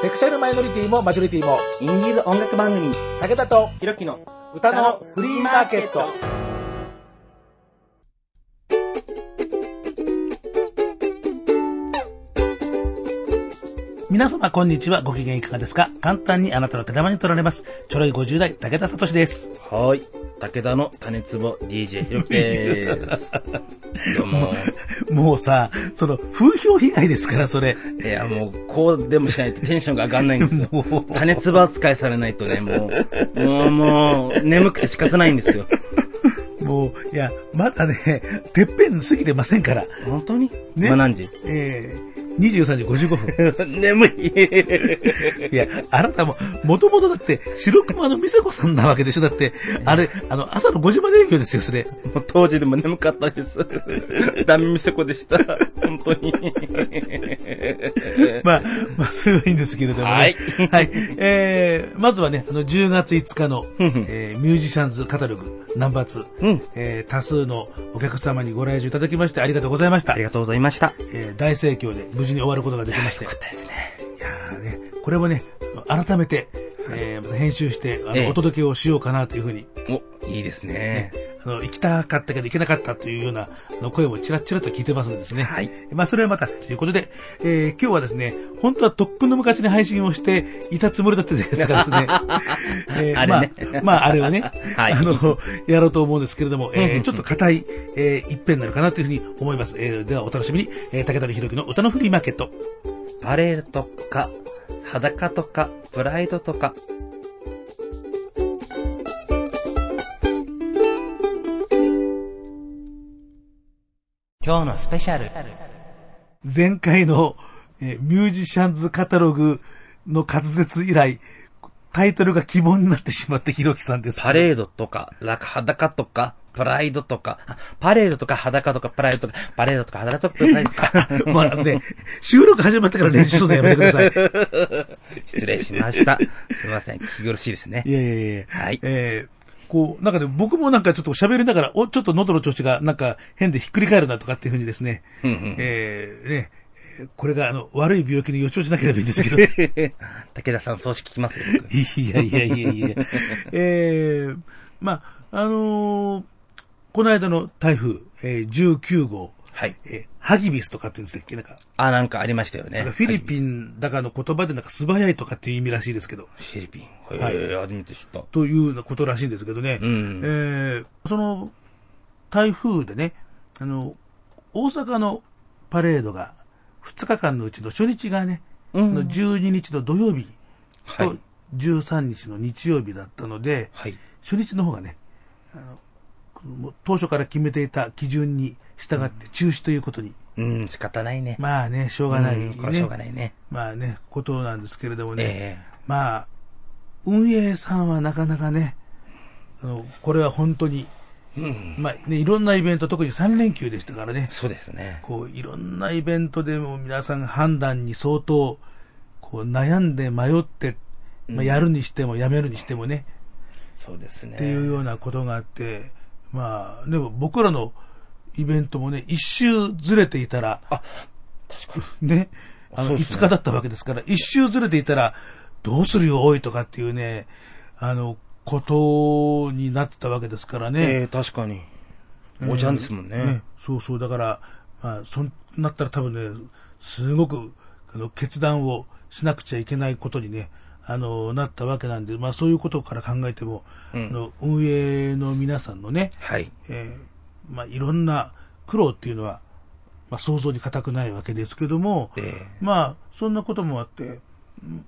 セクシャルマイノリティもマジョリティも、インディーズ音楽番組、武田とひろきの歌のフリーマーケット。皆様こんにちは。ご機嫌いかがですか？簡単にあなたの手玉に取られます。ちょろい50代、武田聡です。はーい。武田の種壺 DJ ひろきでーす。どうも。もうさ、その、風評被害ですから、それ。いや、もう、こうでもしないとテンションが上がんないんですよ。種壺扱いされないとね、もう、もう、もう、眠くて仕方ないんですよ。もう、いや、まだね、てっぺん過ぎてませんから。本当に？ね今何時？えー、23時55分。眠い。いや、あなたも、もともとだって、白熊の美佐子さんなわけでしょ？だって、あれ、あの、朝の5時まで営業ですよ、それ。もう当時でも眠かったです。ダメみせこでした。本当に。まあ、まあ、それはいいんですけれどもね。はいはい。えー、まずはね、あの、10月5日の、えー、ミュージシャンズカタログ、ナンバー2。うん。えー、多数のお客様にご来場いただきましてありがとうございましたあり。がとうございました。えー、大盛況で無事に終わることができまして。よかったですね。やーね、これもね、改めて、えー、また編集して、あの、ええお届けをしようかなというふうに、お、いいですね。あの、行きたかったけど行けなかったというようなあの声もちらちらと聞いてますんですね。はい。まあ、それはまた、ということで、えー、今日はですね、本当はとっくの昔に配信をしていたつもりだったですからですね。えーあれねまあ、まあ、あれをね、はいあの、やろうと思うんですけれども、えー、ちょっと硬い、えー、一編になるかなというふうに思います。えー、ではお楽しみに、えー、武田ひろきの歌のフリーマーケット。パレードとか、裸とか、プライドとか。今日のスペシャル。前回の、えーミュージシャンズカタログの滑舌以来、タイトルが希望になってしまってひろきさんですけど。パレードとか、ラ裸とか、プライドとか、あパレードとか裸とか、プライドとか、パレードとか、裸とか、プライドとか。まあね、収録始まったから練習するのやめてください。失礼しました。すみません、聞き苦しいですねい。やいやいや。はいえーこう、なんかね、僕もなんかちょっと喋りながら、お、ちょっと喉の調子がなんか変でひっくり返るなとかっていうふうにですね、うんうんえーね、えーこれがあの、悪い病気の予兆しなければいいんですけど。武田さん、葬式聞きますよ、僕 いやいやいやいや。えー、まあ、あのーこの間の台風、えー19号、はい。えーハギビスとかって言うんですっけ？なんか、あ、なんかありましたよね。フィリピンだかの言葉でなんか素早いとかっていう意味らしいですけど、フィリピン。はい初めて知った。というようなことらしいんですけどね、うんえーその台風でね、あの、大阪のパレードが2日間のうちの初日がね、うんあの12日の土曜日とはい。13日の日曜日だったので、はい。初日の方がね、あの当初から決めていた基準に従って中止ということに、うん、仕方ないね。まあね、しょうがない、ねうんこれはしょうがないね。まあね、ことなんですけれどもね、えまあ、運営さんはなかなかね、あの、これは本当に、えうん。まあね、いろんなイベント、特に3連休でしたからね、そうですね。こう、いろんなイベントでも皆さん判断に相当、こう、悩んで迷って、まあ、やるにしてもやめるにしてもね、そうですね。っていうようなことがあって、まあ、でも僕らのイベントもね、一周ずれていたら、あ、確かに。ね、あの、そうですね5日だったわけですから、一周ずれていたら、どうするよ、おいとかっていうね、あの、ことになってたわけですからね。ええ、確かに。おじゃんですもんね。そうそう、だから、まあ、そうなったら多分ね、すごく、あの、決断をしなくちゃいけないことにね、あの、なったわけなんで、まあそういうことから考えても、うんあの運営の皆さんのね、はい。えーまあいろんな苦労っていうのは、まあ想像に難くないわけですけども、ええまあそんなこともあって、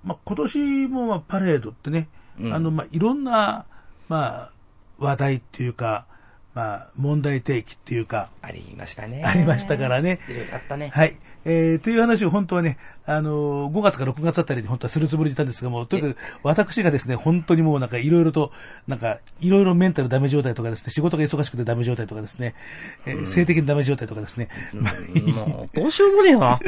まあ今年もまあパレードってね、うんあの、まあいろんな、まあ話題っていうか、まあ問題提起っていうか、ありましたね。ありましたからね。いろいろあったね。はい。えー、という話を本当はね、あのー5月か6月あたりに本当はするつもりでいたんですがも、とにかく私がですね、本当にもうなんかいろいろと、なんかいろいろメンタルダメ状態とかですね、仕事が忙しくてダメ状態とかですね、えー性的にダメ状態とかですね、まあもう、どうしようもねえな。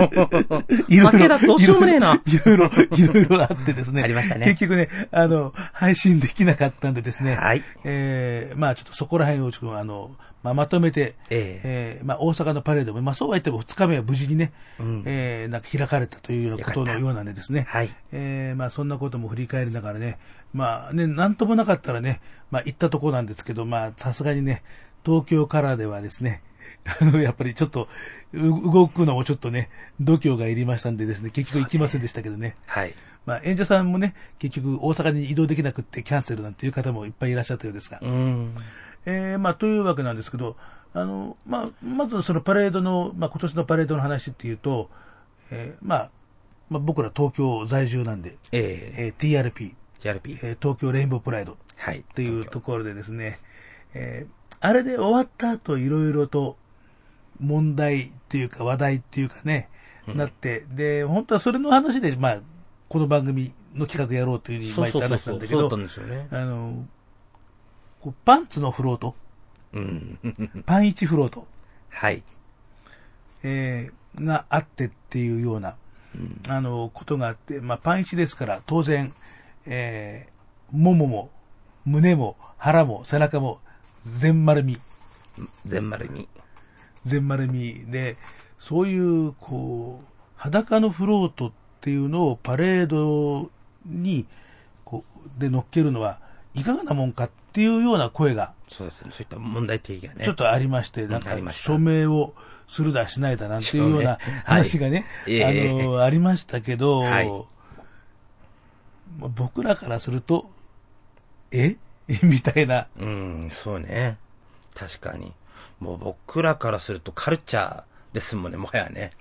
いろいろ武田どうしようもねえな。いろいろ、いろいろあってですね。ありましたね結局ね、あの、配信できなかったんでですね。はい。えー、まあちょっとそこら辺をちょっとあの、まあ、まとめて、ええーまあ、大阪のパレードも、まあ、そうは言っても2日目は無事にね、うんえーなんか開かれたというようなことのようなんでですね、はいえーまあ、そんなことも振り返りながらね、まあね、なんともなかったらね、まあ、行ったところなんですけど、まあ、さすがにね、東京からではですね、あの、やっぱりちょっと、う動くのもちょっとね、度胸がいりましたんでですね、結局行きませんでしたけどね。はい。まあ、演者さんもね、結局大阪に移動できなくってキャンセルなんていう方もいっぱいいらっしゃったようですが。うん。えー、まあ、というわけなんですけど、あの、まあ、まずそのパレードの、まあ、今年のパレードの話っていうと、えー、まあ、まあ、僕ら東京在住なんで、ええー、TRP、え JRP。えー東京レインボープライドはい。っていうところでですね、えー、あれで終わった後いろいろと問題っていうか話題っていうかね、なって、で、本当はそれの話で、まあ、この番組の企画やろうというふうにそう前言そうそうそう。って話したんだけどそうだったん、ですよね。あの、パンツのフロート、うん。パン1フロート、はい。えーがあってっていうような、あの、ことがあって、まあ、パン1ですから、当然、えー、ももも、胸も、腹も、背中も、全丸み、全丸に。全丸みで、そういう、こう、裸のフロートっていうのをパレードに、こう、で乗っけるのは、いかがなもんかっていうような声が、そうですね。そういった問題提起がね。ちょっとありまして、なんか署名をするだしないだなんていうような 話がね、ええあの、ありましたけど、はいまあ僕らからすると、え？みたいな、うん、そうね。確かに。もう僕らからするとカルチャーですもんね、もはやね。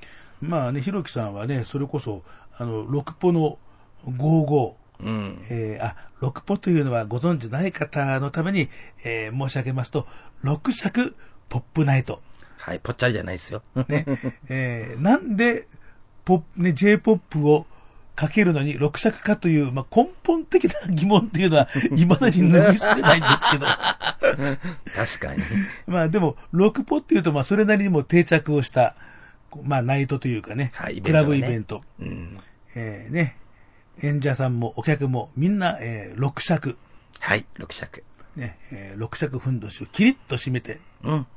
まあね、ひろきさんはね、それこそ、あの、6ポの55、うん。えーあ、6ポというのはご存知ない方のために、えー申し上げますと、6尺ポップナイト。はい、ぽっちゃりじゃないですよ。ね、えーなんで、ポップ、ね、J-POP をかけるのに6尺かという、まあ、根本的な疑問っていうのは、未だに拭い捨てないんですけど。確かに。まあでも、6ポっていうと、まあそれなりにも定着をした、まあナイトというかね、はいイベントクラブイベント。うん。えーね、演者さんもお客もみんな、えー、6尺、はい、六尺。ね、えー、6尺ふんどしをキリッと締めて、うん。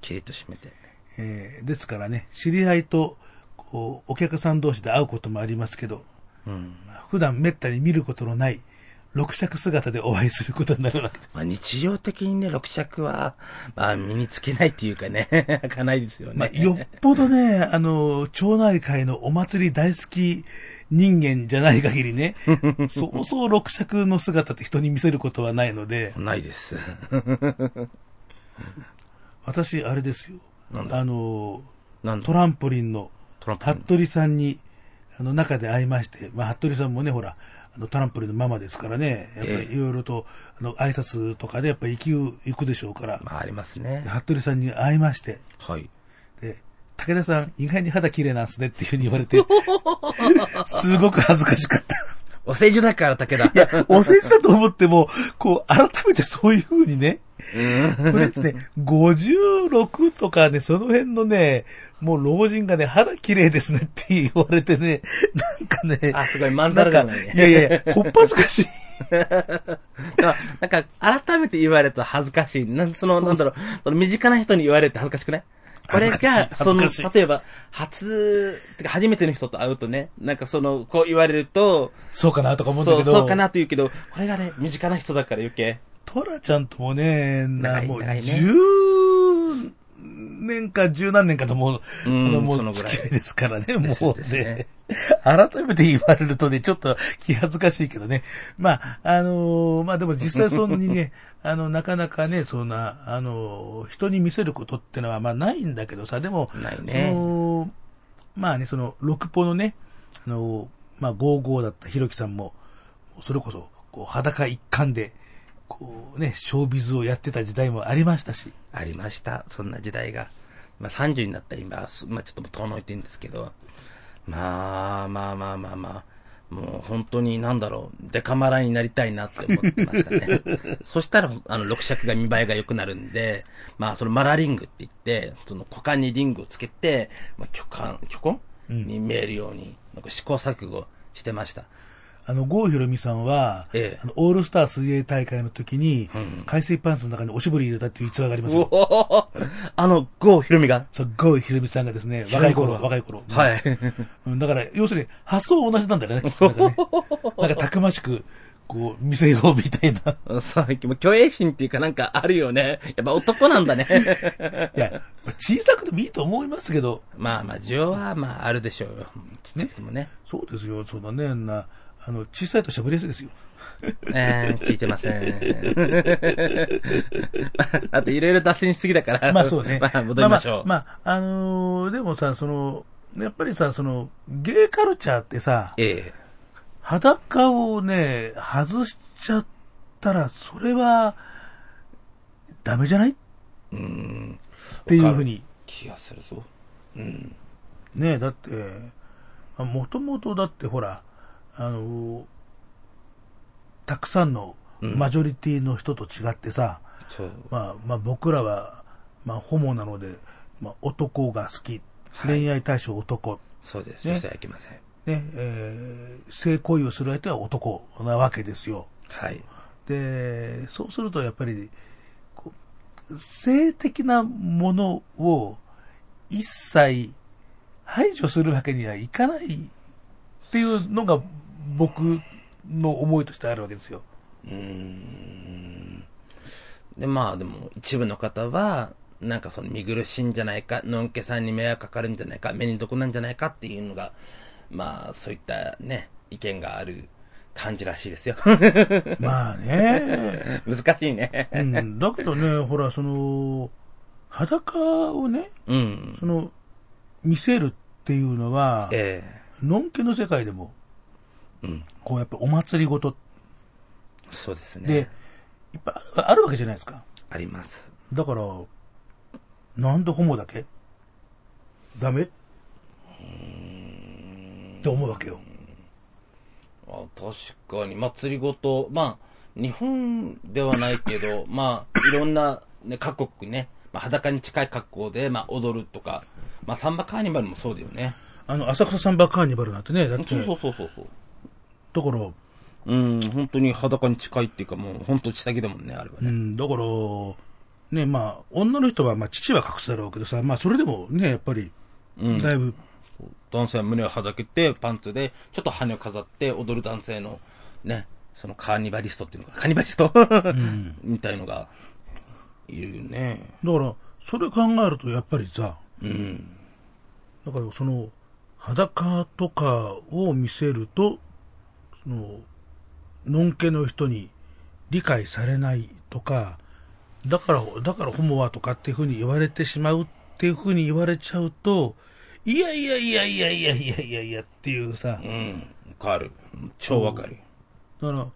キリッと締めて。えーですからね、知り合いと、こう、お客さん同士で会うこともありますけど、うん。まあ普段めったに見ることのない、六尺姿でお会いすることになるわけです。まあ、日常的にね、六尺は、まあ、身につけないっていうかね、開かないですよね。まあ、よっぽどね、あの、町内会のお祭り大好き人間じゃない限りね、そうそう六尺の姿って人に見せることはないので、ないです。私、あれですよ。あの、トランポリンの、服部さんに、あの、中で会いまして、まあ、服部さんもね、ほら、あの、トランポリンのママですからね、やっぱええりいろいろと、あの、挨拶とかでやっぱり行く、行くでしょうから、まあ、ありますねで。服部さんに会いまして、はい。で、武田さん、意外に肌綺麗なんすねっていうふうに言われて、すごく恥ずかしかった。お世辞だから、武田。いや、お世辞だと思っても、こう、改めてそういうふうにね、うん。これですね、56とかね、その辺のね、もう老人がね、肌綺麗ですねって言われてね、なんかね、あ、すごい、まんざがないね。いやいやいや、こっぱずかしい。あなんか、改めて言われると恥ずかしい。なんその、なんだろう、その身近な人に言われると恥ずかしくない？これが、その例えば、初、てか初めての人と会うとね、なんかその、こう言われると、そうかなとか思うんだそう、けど、そうかなと言うけど、これがね、身近な人だから余計。トラちゃんともね、な長いもう、長いね。10年か十何年かともう、うんあの、も、そうのぐらい付き合いですからね、もうねね。改めて言われるとね、ちょっと気恥ずかしいけどね。まあ、あのーまあでも実際そんなにね、あの、なかなかね、そんな、あのー人に見せることってのは、まあないんだけどさ、でも、ないねそのまあね、その、6ポのね、あのーまあ、55だったひろきさんも、それこそ、こう、裸一貫で、こうね、ショービズをやってた時代もありましたし、ありました。そんな時代が。まあ30になった今、すまあちょっと遠のいてるんですけど、まあまあまあまあまあ、もう本当になんだろう、デカマラになりたいなって思ってましたね。そしたら、あの、六尺が見栄えが良くなるんで、まあそのマラリングって言って、その股間にリングをつけて、まあ巨漢、巨根？うんに見えるように、なんか試行錯誤してました。あの、郷ひろみさんは、ええあのオールスター水泳大会の時に、うん海水パンツの中におしぼり入れたっていう逸話がありますおよ。お あの、郷ひろみが？そう、郷ひろみさんがですね、若い頃、若い頃。はい。うんだから、要するに、発想は同じなんだよね。なんかね、なんかたくましく、こう、見せようみたいな。さっきも虚栄心っていうかなんかあるよね。やっぱ男なんだね。いや、小さくてもいいと思いますけど、まあまあ、需要はまああるでしょうよ。ちっちゃくてもね。そうですよ、そうだね、な、あの、小さいとしゃべりやすいですよ。えー、聞いてません。あといろいろ脱線しすぎだから。まあそうね。まあ戻りましょう。まあ、まあ、まああのーでもさ、その、やっぱりさ、その、ゲイカルチャーってさ、ええ裸をね、外しちゃったら、それは、ダメじゃない？っうん。ていうふうに。気がするぞ。うん。ねだって、もともとだってほら、あの、たくさんのマジョリティの人と違ってさ、そう。まあ、まあ僕らは、まあホモなので、まあ男が好き、はい恋愛対象男、そうです。ね女性はいけません。ね、えー性行為をする相手は男なわけですよ。はい。で、そうするとやっぱり、性的なものを一切排除するわけにはいかないっていうのが僕の思いとしてあるわけですよ。うーん。で、まあでも、一部の方は、なんかその見苦しいんじゃないか、のんけさんに迷惑かかるんじゃないか、目に毒なんじゃないかっていうのが、まあ、そういったね、意見がある感じらしいですよ。まあね。難しいね。うん、だけどね、ほら、その、裸をね、うん。その、見せるっていうのは、えのんけの世界でも、えうん。こうやっぱお祭りごとそうですね。で、いっぱいあるわけじゃないですか。あります。だから、なんでホモだけ？ダメ？って思うわけよ。あ確かに、祭りごと、まあ、日本ではないけど、まあ、いろんな、ね、各国ね、まあ、裸に近い格好で、まあ、踊るとか、まあ、サンバカーニバルもそうだよね。あの、浅草サンバカーニバルなんてね、だって、そうそうそうそうそう。だから、うん、本当に裸に近いっていうか、もう本当下着だもんね、あれはね。うん、だから、ね、まあ、女の人は、まあ、父は隠すだろうけどさ、まあ、それでもね、やっぱり、うん。だいぶ、男性は胸をはだけて、パンツで、ちょっと羽を飾って踊る男性の、ね、そのカーニバリストっていうのか、カニバリスト、うん。みたいのが、いるよね。だから、それ考えると、やっぱりさ、うん。だからその、裸とかを見せると、その、のんけの人に理解されないとか、だから、だからホモはとかっていうふうに言われてしまうっていうふうに言われちゃうと、いやいやいやいやいやいやいやいやっていうさ、うん。わかる。超わかる。だから、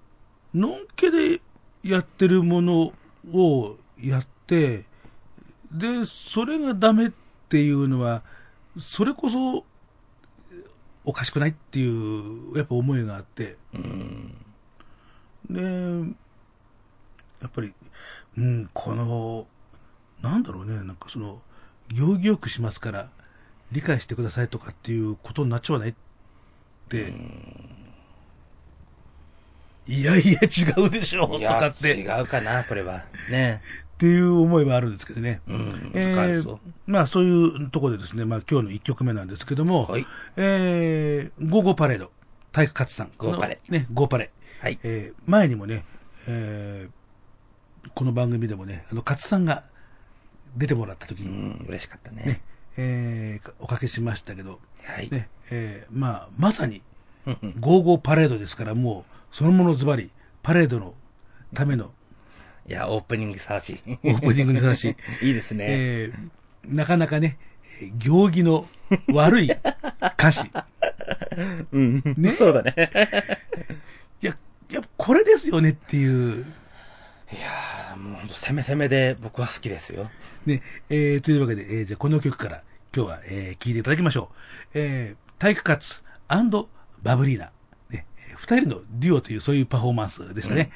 のんけでやってるものをやって、で、それがダメっていうのは、それこそ、おかしくないっていう、やっぱ思いがあって、うん。で、やっぱり、うん、この、なんだろうね、なんかその、行儀よくしますから、理解してくださいとかっていうことになっちゃわないって、いやいや違うでしょ、とかって、違うかな、これは。ね。っていう思いはあるんですけどね。うん。えー。まあそういうところでですね、まあ今日の1曲目なんですけども、はいえー、ゴーゴーパレード、体育活さん。ゴーパレね、ゴーパレ。はい。えー、前にもね、えー、この番組でもね、あの、勝さんが出てもらった時に、うん、嬉しかったね。ね、えー、おかけしましたけど、はい。ね、えー、まあ、まさに、ゴーゴーパレードですから、もう、そのものズバリ、パレードのためのいや、オープニングサージ。オープニングにさし、いいですね。えー、なかなかね、えー行儀の悪い歌詞。うん。ねそうだね。いや、やっぱこれですよねっていう。いやー、もうほんと攻め攻めで僕は好きですよ。ね、えー、というわけで、えー、じゃあこの曲から今日は、えー、聴いていただきましょう。えー、体育活バブリーナ。ね、えー二人のデュオというそういうパフォーマンスでしたね。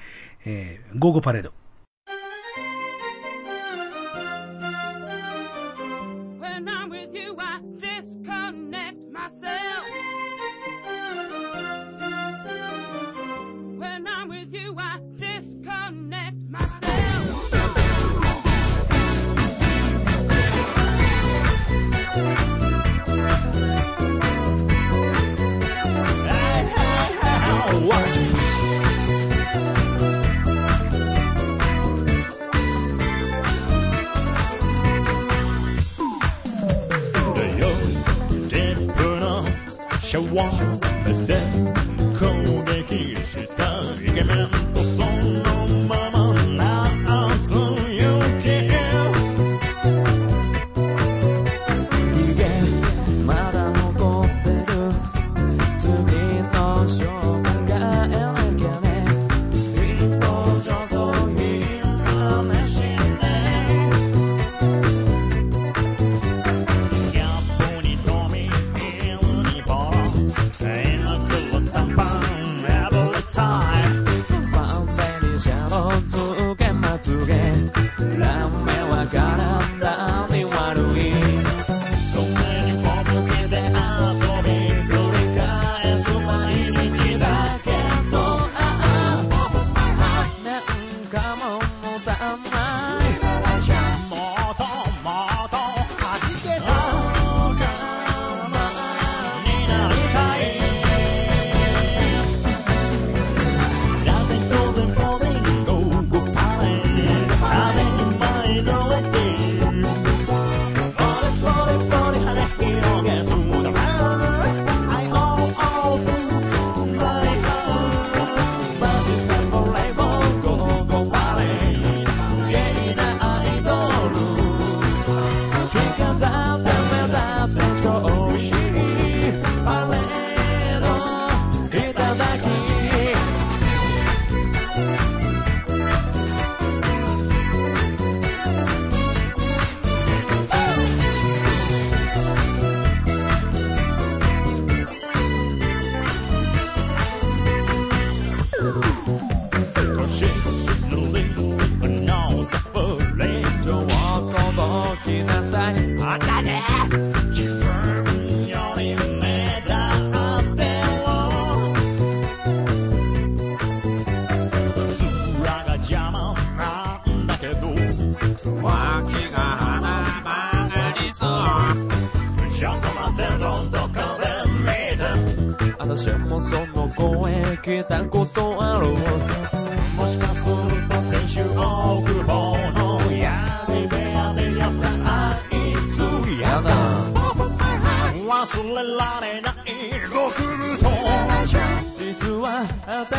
えー、ゴーゴーパレード。With you, I disconnect myself. シャ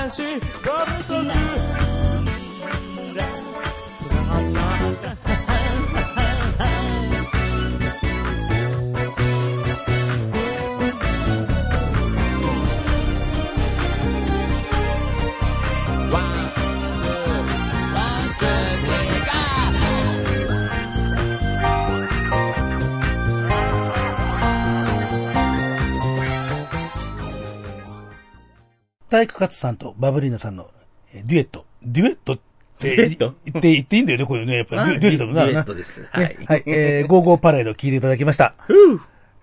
私ゴ体育活さんとバブリーナさんのえーデュエット。デュエットって言って、言っていいんだよね、こういうね。やっぱまあデュエットだもんな。デュエットですねはいはい。えー、ゴーゴーパレード聞いていただきました。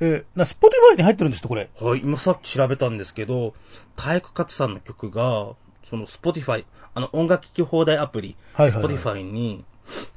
えー、な、スポティファイに入ってるんですって、これ。はい、今さっき調べたんですけど、体育活さんの曲が、その、スポティファイ、あの、音楽聴き放題アプリ、はいはいはいスポティファイに、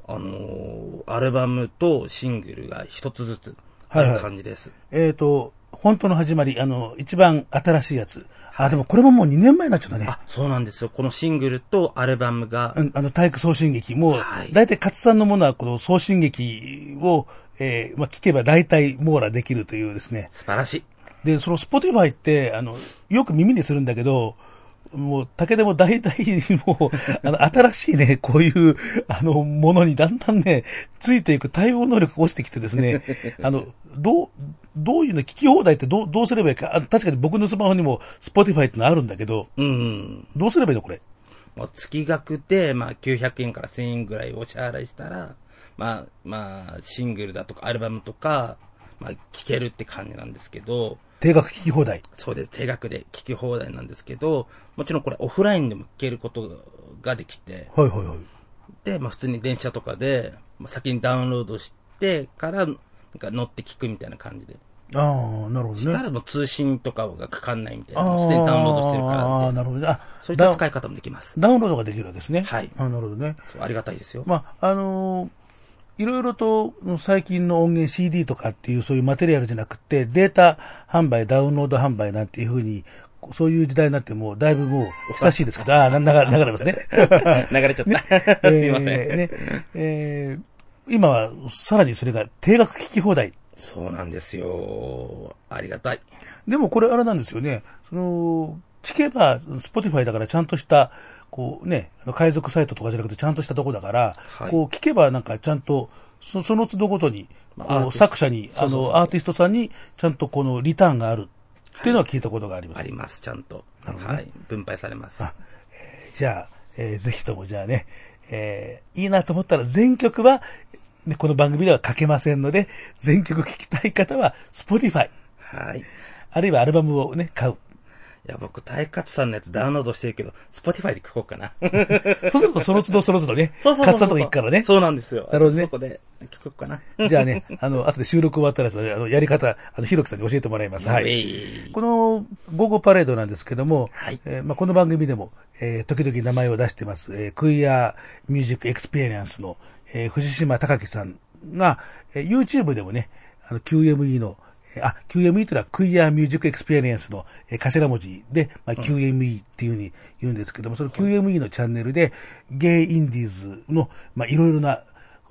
あのーアルバムとシングルが一つずつある感じです。えっ、と、本当の始まり、あの、一番新しいやつ。あ、でもこれももう2年前になっちゃったね。あ、そうなんですよ。このシングルとアルバムが、うんあの、体育送信劇もはい、大体勝さんのものはこの送信劇を、えーまあ、聞けば大体網羅できるというですね。素晴らしい。で、そのスポティファイって、あの、よく耳にするんだけど、もう、竹でも大体 もう、あの、新しいね、こういう、あの、ものにだんだんね、ついていく対応能力が落ちてきてですね、あの、どう、どういうの、聞き放題ってどう、どうすればいいか、あ確かに僕のスマホにも、 Spotify ってのあるんだけど、うんうん。どうすればいいのこれ？まあ、月額で、まあ、900円から1000円ぐらいお支払いしたら、まあ、まあ、シングルだとかアルバムとか、まあ、聴けるって感じなんですけど、定額聞き放題？そうです。定額で聴き放題なんですけど、もちろんこれオフラインでも聴けることができて、はいはいはい。で、まあ普通に電車とかで、まあ、先にダウンロードしてから、なんか乗って聞くみたいな感じで。ああ、なるほどね。したらもう通信とかがかかんないみたいな。すでにダウンロードしてるからああ、っなるほどね。あ、そういった使い方もできます。ダウンロードができるわけですね。はいあなるほどね。ありがたいですよ。まあ、あのーいろいろと最近の音源 CD とかっていうそういうマテリアルじゃなくて、データ販売、ダウンロード販売なんていうふうに、そういう時代になってもうだいぶもう久しいですけど、ああ、な流れますね。流れちゃった。すいません。えーねえー今はさらにそれが定額聞き放題。そうなんですよ。ありがたい。でもこれあれなんですよね。その、聞けば、 Spotify だからちゃんとした、こうね、あの海賊サイトとかじゃなくてちゃんとしたとこだから、はいこう聞けばなんかちゃんと、そその都度ごとに、まあ作者に、あの、アーティストさんにちゃんとこのリターンがあるっていうのは聞いたことがあります。あります、ちゃんと。なるほどねはい。分配されます。あじゃあ、えーぜひともじゃあね、えーいいなと思ったら全曲は、ね、この番組ではかけませんので、全曲聴きたい方は、Spotify、はい。いあるいはアルバムをね、買う。や、僕、大勝さんのやつダウンロードしてるけど、Spotify で聞こうかな。そうするとその都度その都度ね、そうそうそうそう勝さんとか行くからね。そうなんですよ。なるほどねそこで聞こうかな。じゃあね、あの、後で収録終わったら、あの、やり方、あの、ひろきさんに教えてもらいます。はい。イこの、午後パレードなんですけども、はいえーまあ、この番組でも、えー時々名前を出してます、えー Queer Music Experience の、えー藤島隆樹さんが、えー YouTube でもね、あの、QME の、えーあ、QME というのは Queer Music Experience の、えー頭文字で、まあ、QME っていうふうに言うんですけども、その QME のチャンネルで、ゲイインディーズの、まあ、いろいろな、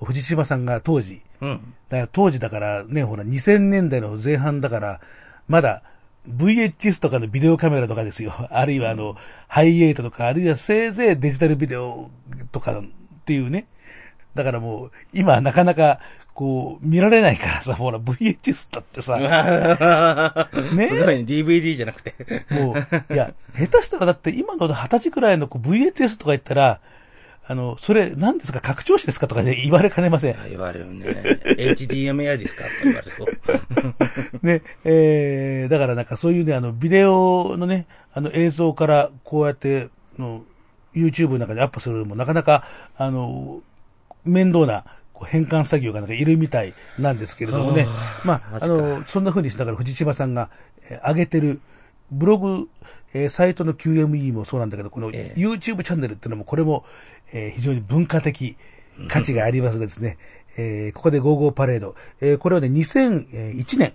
藤島さんが当時、うん。だから当時だからね、ほら、2000年代の前半だから、まだ VHS とかのビデオカメラとかですよ。あるいはあの、ハイエイトとか、あるいはせいぜいデジタルビデオとかっていうね。だからもう、今なかなか、こう、見られないからさ、ほら、VHS だってさ、ね？すごいね、DVD じゃなくて。もう、いや、下手したらだって今の二十歳くらいのこう VHS とか言ったら、あの、それ何ですか？拡張子ですか？とかね、言われかねません。言われるね。HDMI ですか？とか言われそう。ね、えー、だからなんかそういうね、あの、ビデオのね、あの映像からこうやって、の、YouTube の中でアップするのもなかなか、あの、面倒な、変換作業がなんかいるみたいなんですけれどもね。まあ、あの、そんな風にしながら藤島さんが、えー上げてる、ブログ、えーサイトの QME もそうなんだけど、このええ YouTube チャンネルっていうのも、これも、えー非常に文化的価値がありますのでですね、えーここでゴーゴーパレード、えーこれはね、2001年、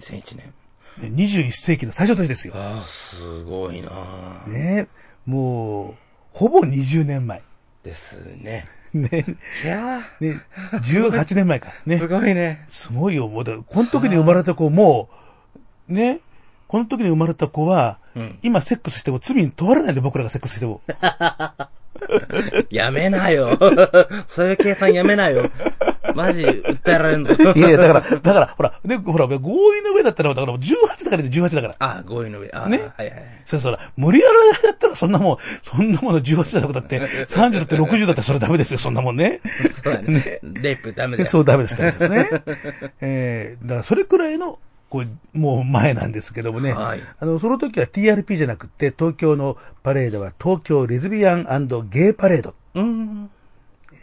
2001年。ね21世紀の最初の年ですよ。ああ、すごいなぁねもう、ほぼ20年前。ですね。ね、いやね、18年前か。ー、ねす。ごいね。すごいよ。もうこの時に生まれた子も、ね、この時に生まれた子は、うん今セックスしても罪に問われないで僕らがセックスしても。やめなよ。そういう計算やめなよ。マジ、訴えられんぞ。いやいや、だから、だから、ほら、ね、ほら、合意の上だったら、だから18だからで18だから。あ、5位の上。あ、ねはいはい。そそら、無理やりだったらそんなもん、そんなもの18だとかだって、30だって60だったらそれダメですよ、そんなもんね。そうだね。レイプダメだよ。そうダメです、ダメですね。えー、だからそれくらいの、こう、もう前なんですけどもね。はいあの、その時は TRP じゃなくて、東京のパレードは東京レズビアンゲイパレード。うん。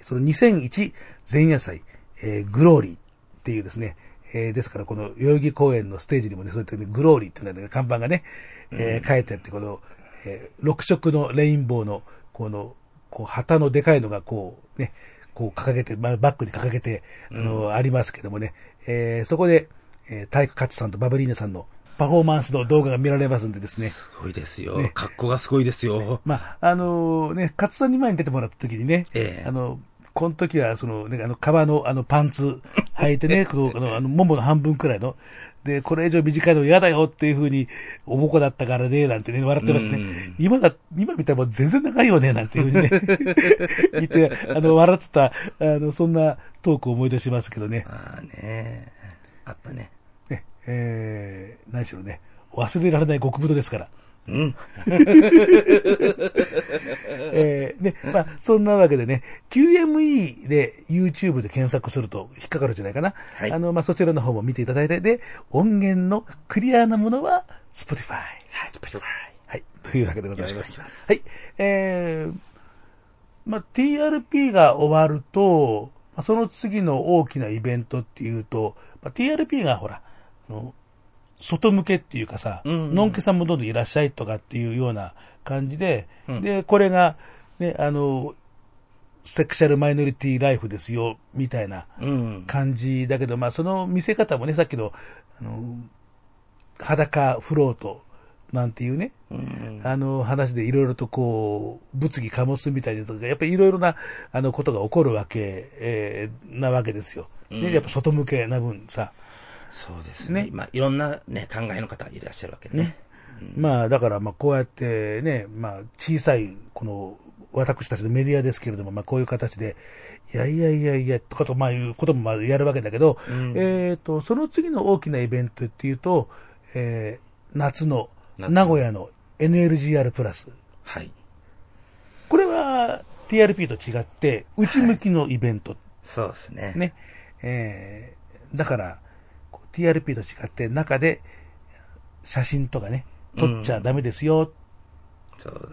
その2001前夜祭、えーグローリーっていうですね、えーですからこの代々木公園のステージにもね、そういったね、グローリーっていう看板がね、えー書いてあって、この、えー6色のレインボーの、この、こう、旗のでかいのがこう、ね、こう掲げて、まあ、バックに掲げて、あの、ありますけどもね、えーそこで、えー、体育勝さんとバブリーナさんのパフォーマンスの動画が見られますんでですね、すごいですよね。格好がすごいですよ。まあ、あのね、勝さんに前に出てもらった時にね、ええあの、この時は、その、ね、あの、革の、あの、パンツ履いてね、この、あの、あの、ももの半分くらいの、で、これ以上短いの嫌だよっていうふうに、おぼこだったからね、なんてね、笑ってましたねうん。今だ、今見たらもう全然長いよね、なんていうふうにね、言って、あの、笑ってた、あの、そんなトークを思い出しますけどね。ああね。あったね。ね、えー、何しろね、忘れられない極太ですから。うん。えーで、まあ、そんなわけでね、QME で YouTube で検索すると引っかかるんじゃないかな。はいあの、まあ、そちらの方も見ていただいて、で、音源のクリアなものは Spotify。はい、 Spotify。はい。というわけでございます。はい。えー、まあ、TRP が終わると、まあ、その次の大きなイベントっていうと、まあ、TRP がほら、あの外向けっていうかさ、うんノンケさんもどんどんいらっしゃいとかっていうような感じで、うんで、これが、ね、あの、セクシャルマイノリティライフですよ、みたいなうん。感じだけど、まあその見せ方もね、さっきの、あの、裸フロートなんていうね、うん。あの話でいろいろとこう、物議醸すみたいなとか、やっぱりいろいろな、あのことが起こるわけ、えーなわけですよ。でうんやっぱ外向けな分さ、そうですね。ねまあ、いろんなね、考えの方がいらっしゃるわけでねね。まあだからまあこうやってね、まあ小さいこの私たちのメディアですけれども、まあこういう形で、いやいやいやいや、とかとまあいうこともまあやるわけだけど、うんえっ、と、その次の大きなイベントっていうと、えー夏の夏名古屋の NLGR プラス。はい。これは TRP と違って、内向きのイベント。そうですね。ね。えー、だから、TRP と違って中で写真とかね、撮っちゃダメですよ。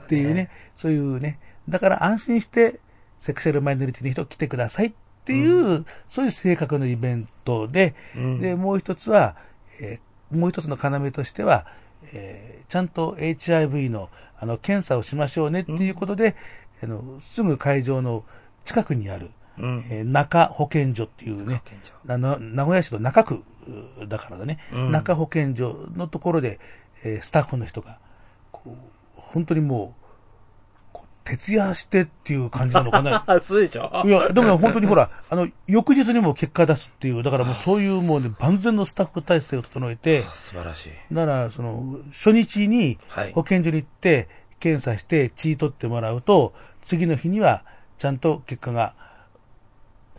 っていうね、そういうね、だから安心してセクシャルマイノリティの人来てください。っていう、そういう性格のイベントで、うん。で、もう一つは、えーもう一つの要としては、えーちゃんと HIV のあの検査をしましょうねっていうことで、あのすぐ会場の近くにある、うん。えー中保健所っていうね。あの名古屋市の中区うだからだね、うん。中保健所のところで、えースタッフの人が、こう、本当にもう、徹夜してっていう感じなのかな。あ、そうでしょ？いや、でもね本当にほら、あの、翌日にも結果出すっていう、だからもうそういうもうね、万全のスタッフ体制を整えて、素晴らしい。だから、その、初日にはい。保健所に行って、検査して血取ってもらうと、次の日にはちゃんと結果が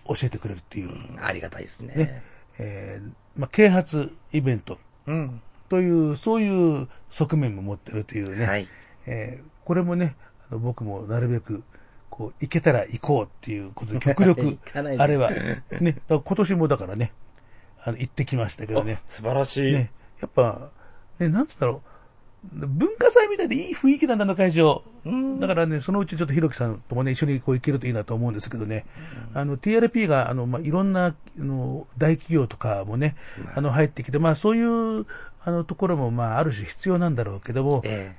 教えてくれるっていう、ありがたいですね。ね、えーまあ、啓発イベントうん。という、そういう側面も持ってるというね、はい。えーこれもね、あの僕もなるべく、こう、行けたら行こうっていうことで、極力 あれは、ね、今年もだからね、あの、行ってきましたけどね、素晴らしい。ね、やっぱ、ね、なんつうんだろう、文化祭みたいでいい雰囲気なんだな、会場。だからね、そのうちちょっとひろきさんともね、一緒にこう行けるといいなと思うんですけどね、あの、TRP が、あの、まあ、いろんな、あの、大企業とかもね、あの、入ってきて、まあ、そういう、あの、ところも、まあ、ある種必要なんだろうけども、え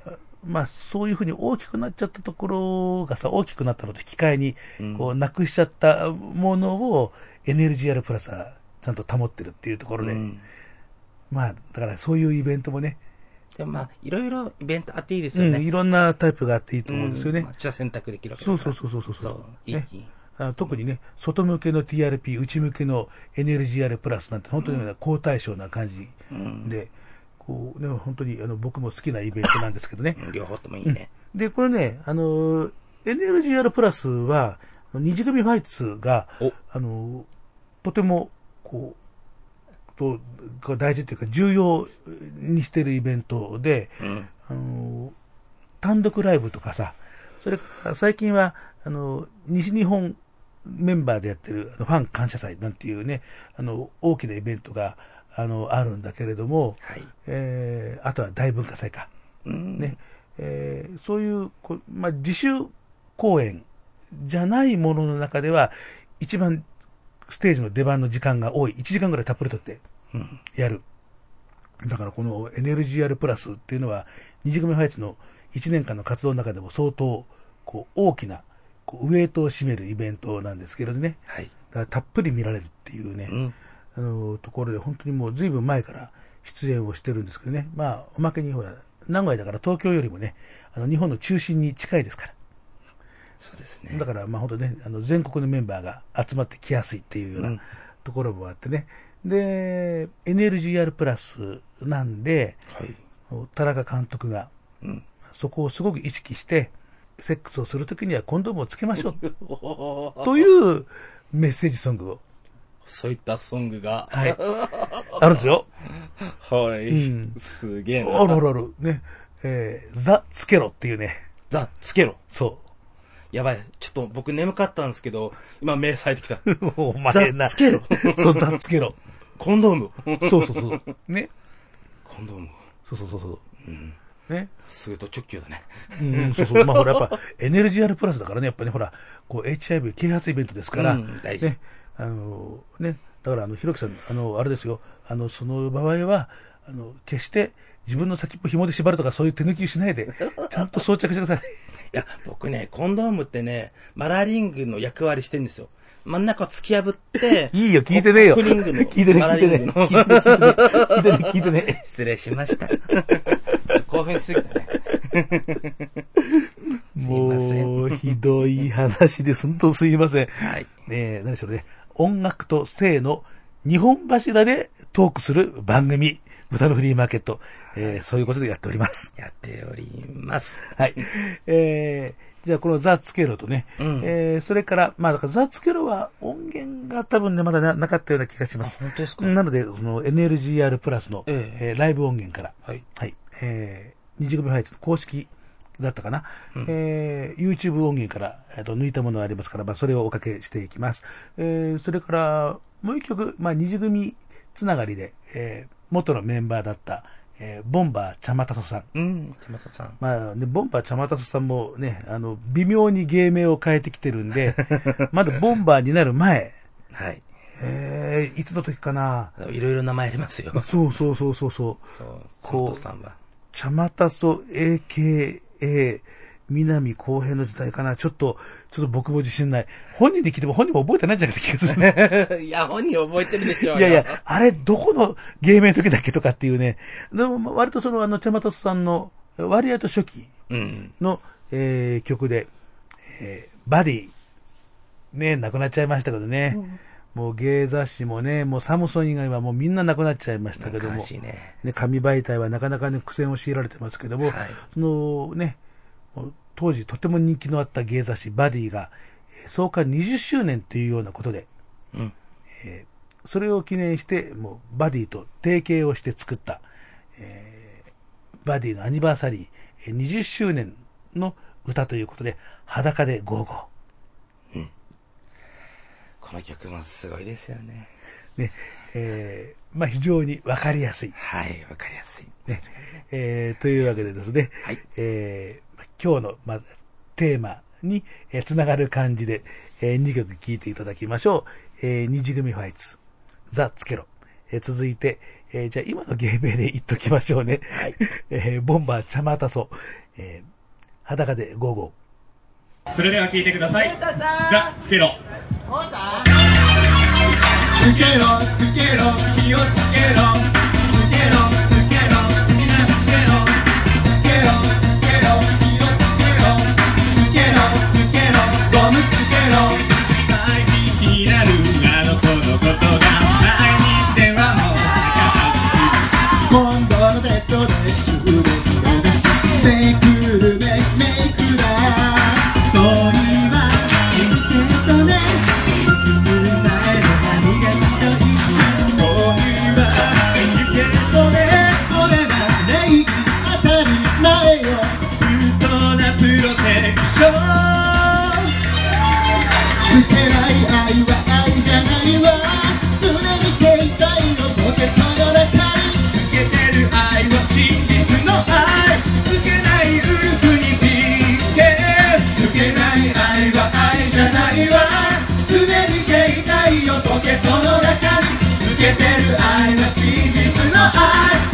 まあ、そういうふうに大きくなっちゃったところがさ、大きくなったのと引き換えに、うん。こう、なくしちゃったものを NLGR プラスはちゃんと保ってるっていうところで、うん。まあ、だからそういうイベントもね、でもまあ、いろいろイベントあっていいですうん、よね。いろんなタイプがあっていいと思うんですよね。まあじゃあ選択できるわけそうそうそうそうそうそう。いいね。あの特にね、外向けの TRP、内向けの NLGR プラスなんて本当にね好対象な感じうんで、こうね、本当にあの僕も好きなイベントなんですけどね。う ん両方ともいいね。で、これね、あの、NLGR プラスは、二次組ファイツがお、あの、とても、こう、と、が大事っていうか重要にしているイベントで、うん。あの、単独ライブとかさ、それから最近は、あの、西日本メンバーでやってるあのファン感謝祭なんていうね、あの、大きなイベントが、あの、あるんだけれども、はい。えー、あとは大文化祭か。うん。ね、えーそういう、こうまあ、自主公演じゃないものの中では、一番ステージの出番の時間が多い。1時間ぐらいたっぷりとってうん。やる。だからこの NLGR プラスっていうのは、二次組ファイツの1年間の活動の中でも相当、こう、大きな、こうウエイトを占めるイベントなんですけれどね。はい。だからたっぷり見られるっていうね。うん。あの、ところで本当にもう随分前から出演をしてるんですけどね。まあ、おまけにほら、名古屋だから東京よりもね、あの、日本の中心に近いですから。そうですね。だから、まあ本当ね、あの、全国のメンバーが集まってきやすいっていうよううんなところもあってね。で、NLGR プラスなんで、はい。田中監督が、うん。そこをすごく意識して、セックスをするときにはコンドームをつけましょう。というメッセージソングを。そういったソングが。はい。あるんですよ。はい。うんすげえあるあな。るある。ね。えー、ザ・つけろっていうね。ザ、つけろ。そやばい。ちょっと僕眠かったんですけど、今目咲いてきた。う。お前な。ザつけろそう、ザ・つけろ。コンドーム。そうそうそう。ね。コンドーム。そうそうそうそう。うん。ね。すぐと直球だね。うん、そうそう。まあほら、やっぱ、NLGR プラスだからね、やっぱり、ほら、こう、HIV 啓発イベントですから、うん大事ね。あの、ね。だから、あの、ひろきさん、あの、あれですよ。あの、その場合は、あの、決して自分の先っぽ紐で縛るとかそういう手抜きしないで、ちゃんと装着してください。いや、僕ね、コンドームってね、マラーリングの役割してんですよ。真ん中を突き破って、いいよ、聞いてねえよ。コックリングの、聞いてね、マラ聞いてね。リングの。聞いてね、聞いてね、聞いてね、聞いてね。失礼しました。興奮しすぎたね。もう、ひどい話です。本当すいません。はい。ねえ、何でしょうね。音楽と性の日本柱でトークする番組、豚のフリーマーケット。えーそういうことでやっております。やっております。はい。えー、じゃあこのザ・ツケロとね、うんえー、それから、まあだからザ・ツケロは音源が多分ね、まだななかったような気がします。本当ですか？なので、その NLGR プラスの、えええーライブ音源から、はい。はい。えー、二次組ファイツの公式だったかな。うんえー、YouTube 音源から、えーと抜いたものがありますから、まあ、それをおかけしていきます。えー、それから、もう一曲、まあ、二次組つながりで、えー、元のメンバーだった、えー、ボンバーチャマタソさん。うん、ちまたさん。まあね、ボンバーチャマタソさんもね、あの、微妙に芸名を変えてきてるんで、まだボンバーになる前、はい。えー、いつの時かな？いろいろ名前ありますよ。そうそうそうそうそう。そう、こさんは。チャマタソ AKA 南公平の時代かな。ちょっと、ちょっと僕も自信ない。本人に聞いても本人も覚えてないんじゃないかって気がするね。いや、本人覚えてるでしょうよいやいや、あれ、どこの芸名の時だっけとかっていうね。でも、まあ割とその、あの、チャマタソさんの、割合と初期うん。の、えー曲で、えーバディ、ね、亡くなっちゃいましたけどね。もう芸雑誌もね、もうサムソン以外はもうみんな亡くなっちゃいましたけども。悲しいね。ね、紙媒体はなかなかね、苦戦を強いられてますけども、はいそのね、当時とても人気のあった芸雑誌バディが、えー創刊20周年というようなことで、うん。えーそれを記念して、もうバディと提携をして作った、えーバディのアニバーサリー、えー20周年の歌ということで、裸でゴーゴこの曲もすごいですよね。ー。ね、えーまあ非常にわかりやすい。はい、わかりやすい。ね、えーというわけでですね、はいえーま今日の、まあ、テーマに、えーつながる感じで、え2曲聴いていただきましょう。えー二次組ファイツ、ザ・つけろ。えー続いて、えーじゃあ今の芸名で言っときましょうね。はい えーボンバーチャマタソ、えー裸でゴーゴー。それでは聞いてください。ザ・つけろ。つけろつけろ気をつけろ実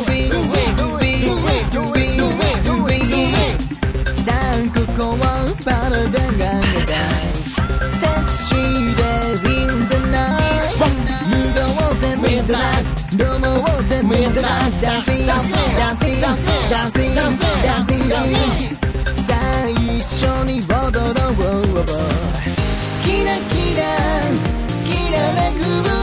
dancing dancing dancing dancing 最初に踊ろうキラキラきらめく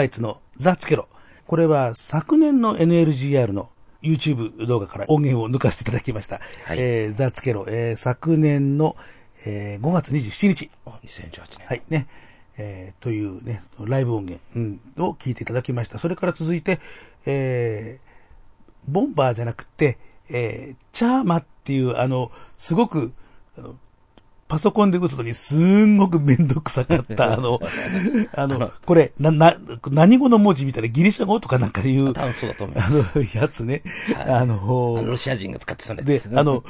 二次組ホワイツのザ・ツケロ。これは昨年の NLGR の YouTube 動画から音源を抜かせていただきました。はいえーザ・ツケロ、えー昨年の、えー5月27日。あ2018年。はい、ね。えーというね、ライブ音源、うん、を聞いていただきました。それから続いて、えーボンバーじゃなくて、えーチャーマっていう、あの、すごく、あのパソコンで打つのにすんごくめんどくさかった、あの、あの、これ、な、な、何語の文字みたいなギリシャ語とかなんかで言う、多分そうだと思いまあす。の、やつね。はいああのの、ロシア人が使ってたんで。ですあの、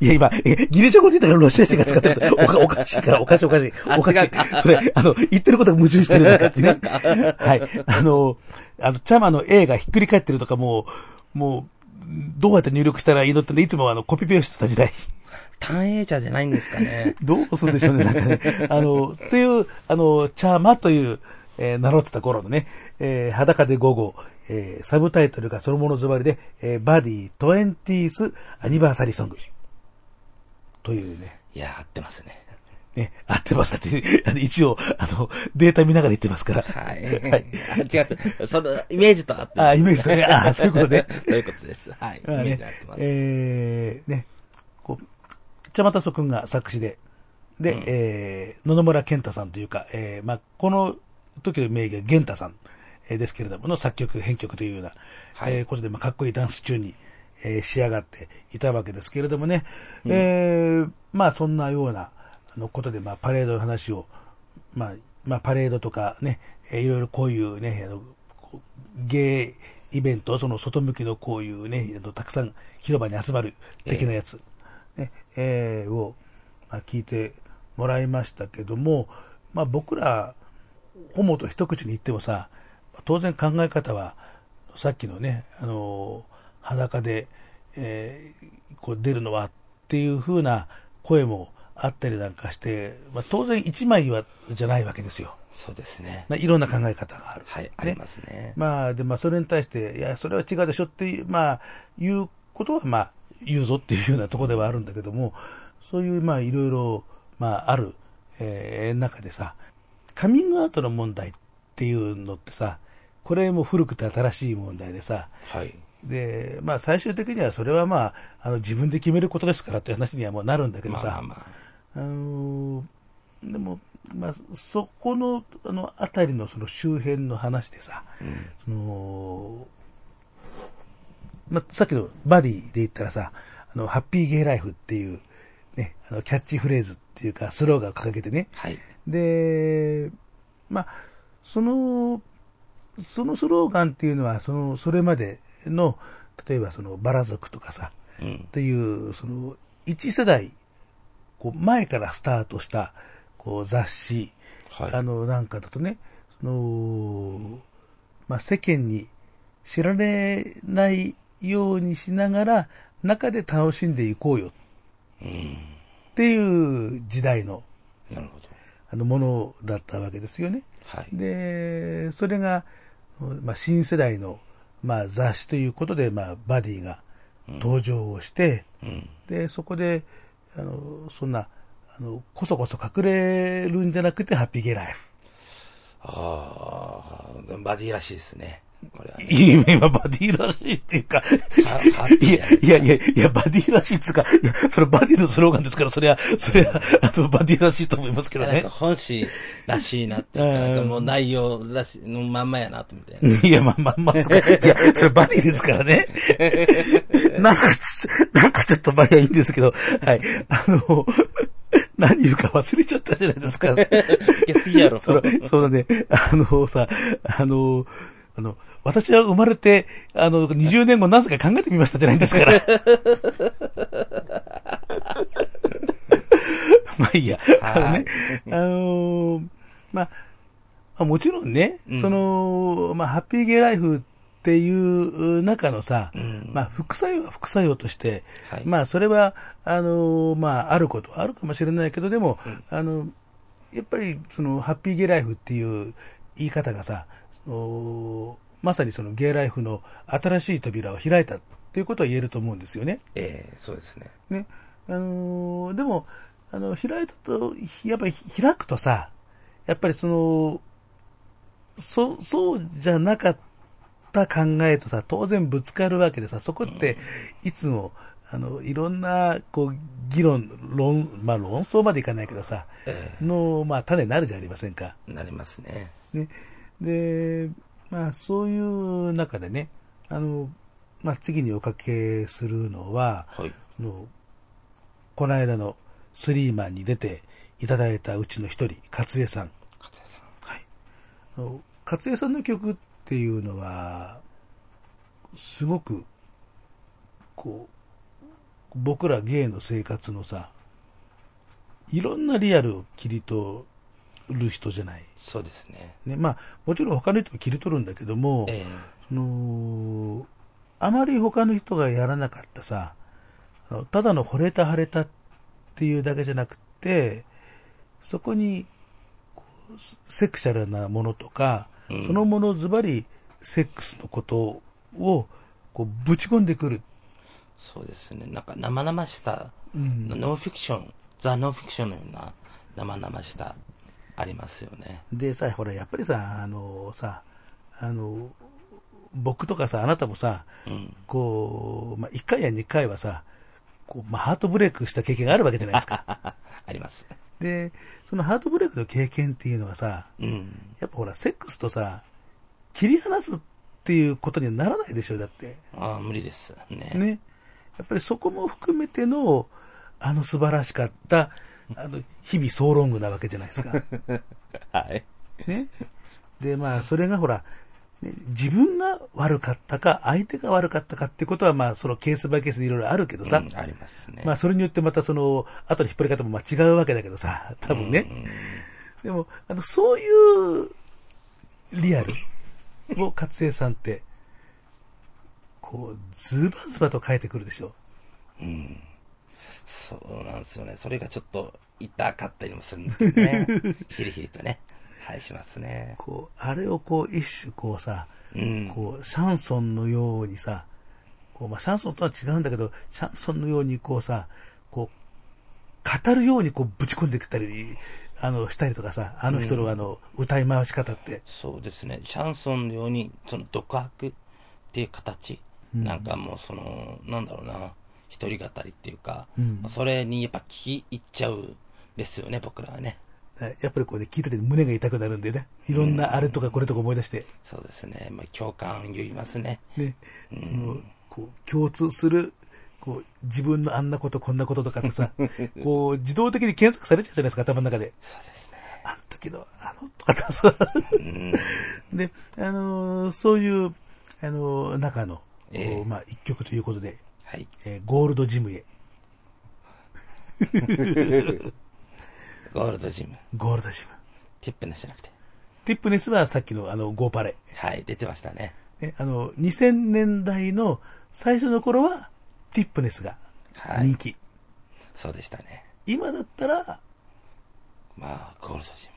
いや今、え、ギリシャ語で言ったからロシア人が使ってる おかおかしいから、おかしいおかしい。おかしい。それ、あの、言ってることが矛盾してるの かってね。はい。あの、あの、チャマの A がひっくり返ってるとかもう、もう、どうやって入力したらいいのってね、いつもあの、コピペをしてた時代。単影者じゃないんですかね。どうするんでしょうね、なんかね。あの、という、あの、チャーマという、えー、名乗ってた頃のね、えー裸で午後、えーサブタイトルがそのものズバリで、えーバディ 20th アニバーサリーソング。というね、いや、合ってますね。ね、合ってます。だって、あの一応、あの、データ見ながら言ってますから。はい。はい。あ違う。その、イメージと合ってますあ、イメージとね、あ、そういうことね。そういうことです。はい。イメージ合ってます。えー、ね、茶又そくんが作詞で、で、うん。えー、野々村健太さんというか、えー、まあ、この時の名義は玄太さん、えーですけれどもの作曲、編曲というような、はい。えーことで、まあ、かっこいいダンス中に、えー仕上がっていたわけですけれどもね、えー、まあ、そんなような、あの、ことで、まあ、パレードの話を、まあ、まあ、パレードとかね、えーいろいろこういうね、あの、ゲイイベント、その外向きのこういうね、あのたくさん広場に集まる的なやつ、ね、えーを、まあ、聞いてもらいましたけども、まあ僕ら、ホモと一口に言ってもさ、当然考え方は、さっきのね、あのー裸で、えーこう出るのはっていう風な声もあったりなんかして、まあ、当然一枚は、じゃないわけですよ。そうですね。まあ、いろんな考え方がある。はい、ありますね。まあ、で、まあ、それに対して、いや、それは違うでしょっていう、まあ、いうことは、まあ、言うぞっていうようなところではあるんだけども、そういう、まあ、いろいろ、まあ、ある、えー中でさ、カミングアウトの問題っていうのってさ、これも古くて新しい問題でさ、はい。で、まあ、最終的にはそれはまあ、あの、自分で決めることですからっていう話にはもうなるんだけどさ、まあまあ。あのーでも、まあ、そこの、あの、あたりのその周辺の話でさ、その、まあ、さっきのバディで言ったらさ、あの、ハッピーゲイライフっていう、ね、あの、キャッチフレーズっていうか、スローガンを掲げてね、はい。で、まあ、その、そのスローガンっていうのは、その、それまでの、例えばその、バラ族とかさ、うん。っていう、その、一世代、こう、前からスタートした、こう、雑誌、はい。あの、なんかだとね、その、まあ、世間に知られないようにしながら、中で楽しんでいこうようん。っていう時代の、なるほど。あの、ものだったわけですよね。はい。で、それが、まあ、新世代の、まあ、雑誌ということで、まあ、バディが登場をして、うん。で、そこで、あの、そんな、あの、こそこそ隠れるんじゃなくて、ハッピーゲイライフ。ああ、バディらしいですね。これはね。今、バディらしいっていうか、いや、いやいや、いや、バディらしいっつうか、いや、それバディのスローガンですから、それは、それは、あの、バディらしいと思いますけどねなんか。本誌らしいなっていうか、うんなんかもう内容らしいのまんまやなと思って。いや、まあまあまあ、そっかいや、それバディですからね。なんかちょ、なんかちょっとまあいやいいんですけど、はい。あの、何言うか忘れちゃったじゃないですか。月やろ。それそうだね。あのさ、あの、あの、私は生まれて、あの、20年後何歳か考えてみましたじゃないですから。まあいいや。あのね、あのまあ、まあもちろんね、うん。その、まあ、ハッピーゲイライフっていう中のさ、うん。まあ、副作用は副作用として、はい。まあ、それは、あの、まあ、あることはあるかもしれないけど、でも、あの、やっぱり、その、ハッピーゲイライフっていう言い方がさ、まさにそのゲイライフの新しい扉を開いたっていうことは言えると思うんですよね。ええそうですね。ね。あのーでも、あの、開いたと、やっぱり開くとさ、やっぱりその、そ、そうじゃなかった考えとさ、当然ぶつかるわけでさ、そこって、いつも、あの、いろんな、こう、議論、論、まあ論争までいかないけどさ、えの、まあ種になるじゃありませんか。えなりますね。ね。で、まあそういう中でね、あの、まあ次におかけするのは、はい。あの、この間のスリーマンに出ていただいたうちの一人、勝江さん。勝谷さん。はい。勝江さんの曲っていうのは、すごく、こう、僕らゲイの生活のさ、いろんなリアルを切り取る人じゃない。そうですね。ね、まあ、もちろん他の人も切り取るんだけども、えその、あまり他の人がやらなかったさ、ただの惚れた腫れたっていうだけじゃなくて、そこに、セクシャルなものとか、うんそのものズバリセックスのことを、こう、ぶち込んでくる。そうですね。なんか生々しさ、うんノンフィクション、ザ・ノンフィクションのような生々しさありますよね。でさ、ほら、やっぱりさ、あのさ、あの、僕とかさ、あなたもさ、うん。こう、まあ、1回や2回はさ、こう、まあ、ハートブレイクした経験があるわけじゃないですか。あります。で、そのハートブレイクの経験っていうのはさ、うん。やっぱほら、セックスとさ、切り離すっていうことにはならないでしょ、だって。ああ、無理です。ね。ね。やっぱりそこも含めての、あの素晴らしかった、あの、日々総ロングなわけじゃないですか。はい。ね。で、まあ、それがほら、ね自分が悪かったか、相手が悪かったかってことは、まあ、そのケースバイケースでいろいろあるけどさ、うんありますね。まあ、それによってまたその、後の引っ張り方もまあ違うわけだけどさ、多分ね。でも、あの、そういうリアルを勝江さんって、こう、ズバズバと変えてくるでしょ。そうなんですよね。それがちょっと痛かったりもするんですけどね。ヒリヒリとね。はい、しますね。こう、あれをこう、一種こうさ、うん。こう、シャンソンのようにさ、こう、まあ、シャンソンとは違うんだけど、シャンソンのようにこうさ、こう、語るようにこう、ぶち込んできたり、あの、したりとかさ、あの人のあの、歌い回し方って、そうですね。シャンソンのように、その独白っていう形、なんかもうその、なんだろうな、一人語りっていうか、うんそれにやっぱ聞き入っちゃうですよね、僕らはね。やっぱりこうね、聞いてて胸が痛くなるんでね、いろんなあれとかこれとか思い出して、そうですね。まあ、共感を言いますね。ね、その、こう、共通する、こう、自分のあんなことこんなこととかってさ、こう、自動的に検索されちゃうじゃないですか、頭の中で。そうですね。あの時の、あの、とかさ、うん。で、あのーそういう、あのー中の、ええこうまあ、一曲ということで、はい。えーゴールドジムへ、ゴールドジム。ゴールドジム。ティップネスじゃなくて。ティップネスはさっきのあの、ゴーパレ。はい、出てましたね。ね、あの、2000年代の最初の頃は、ティップネスがはい人気。そうでしたね。今だったら、まあ、ゴールドジム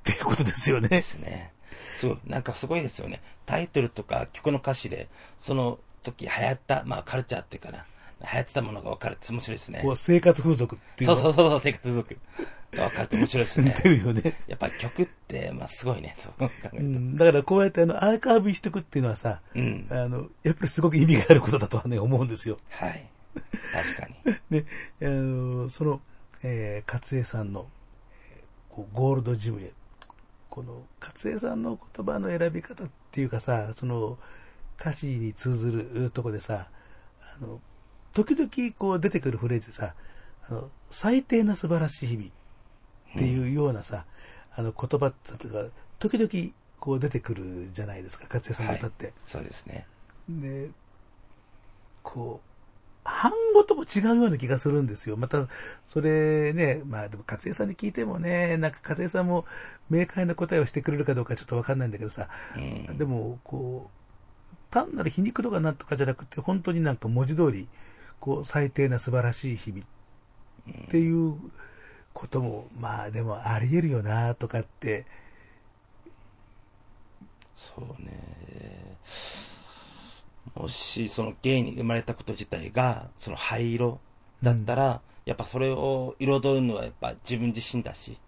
っていうことですよねで。すね。すごい、なんかすごいですよね。タイトルとか曲の歌詞で、その時流行った、まあカルチャーっていうかな、流行ってたものが分かるって面白いですね。生活風俗っていうそのうそうそう、生活族。分かるって面白いです似ねて。るよね。やっぱ曲って、まあすごいね、そう考えると。うん、だからこうやってあの、アーカイブしていくっていうのはさ、うん。あの、やっぱりすごく意味があることだとはね、思うんですよ。はい。確かに。で、あの、その、えー、勝江さんの、えーこうゴールドジムへ、この、勝江さんの言葉の選び方っていうかさ、その、歌詞に通ずるとこでさ、あの、時々こう出てくるフレーズでさ、あの、最低な素晴らしい日々っていうようなさ、あの言葉とか、時々こう出てくるじゃないですか、勝江さんの歌って。そうですね。で、こう、半語とも違うような気がするんですよ。また、それね、まあでも、勝江さんに聞いてもね、なんか勝江さんも明快な答えをしてくれるかどうかちょっとわかんないんだけどさ、うん。でも、こう、単なる皮肉とかなんとかじゃなくて、本当になんか文字通り、こう、最低な素晴らしい日々っていうことも、まあでもあり得るよな、とかって、そうね。もし、そのゲイに生まれたこと自体が、その灰色だったら、やっぱそれを彩るのはやっぱ自分自身だし、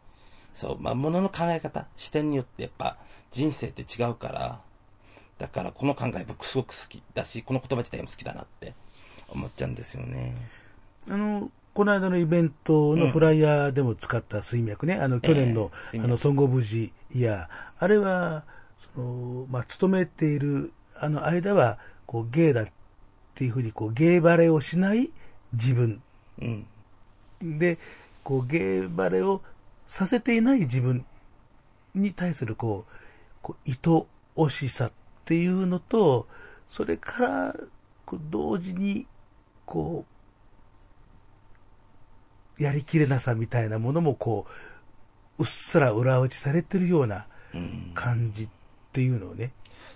そう、まあ、ものの考え方、視点によってやっぱ人生って違うから、だからこの考え僕すごく好きだし、この言葉自体も好きだなって思っちゃうんですよね。あの、この間のイベントのフライヤーでも使った水脈ね、あの、去年の、ええ水脈あの、ソングオブジイヤー、あれは、その、まあ、勤めている、あの間は、こう、ゲイだっていうふうに、こう、ゲイバレをしない自分。うん。で、こう、ゲイバレをさせていない自分に対する、こう、こう、愛おしさっていうのと、それから、こう同時に、こう、やりきれなさみたいなものも、こう、うっすら裏打ちされてるようなうん。感じっていうのをね、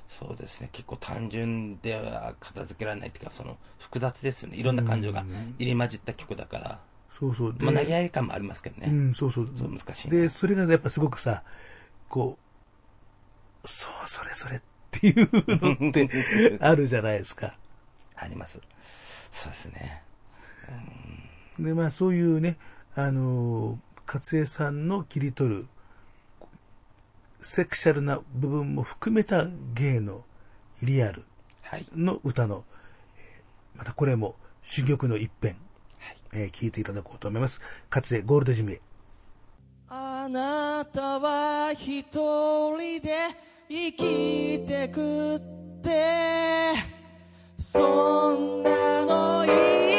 そうですね。結構単純では片付けられないっていうか、その複雑ですよね。いろんな感情が入り混じった曲だから。そうそう。でまあ、投げ合い感もありますけどね。うん、そうそう。そう難しいなで、それがやっぱすごくさ、こう、そう、それそれっていうのって あるじゃないですか。あります。そうですね。で、まあそういうね、あのー、勝江さんの切り取る、セクシャルな部分も含めた芸のリアルはい。の歌の、えーまたこれも珠玉の一編、はい。えー聞いていただこうと思います。勝江ゴールドジムへ。あなたは一人で生きてくってそんなのいい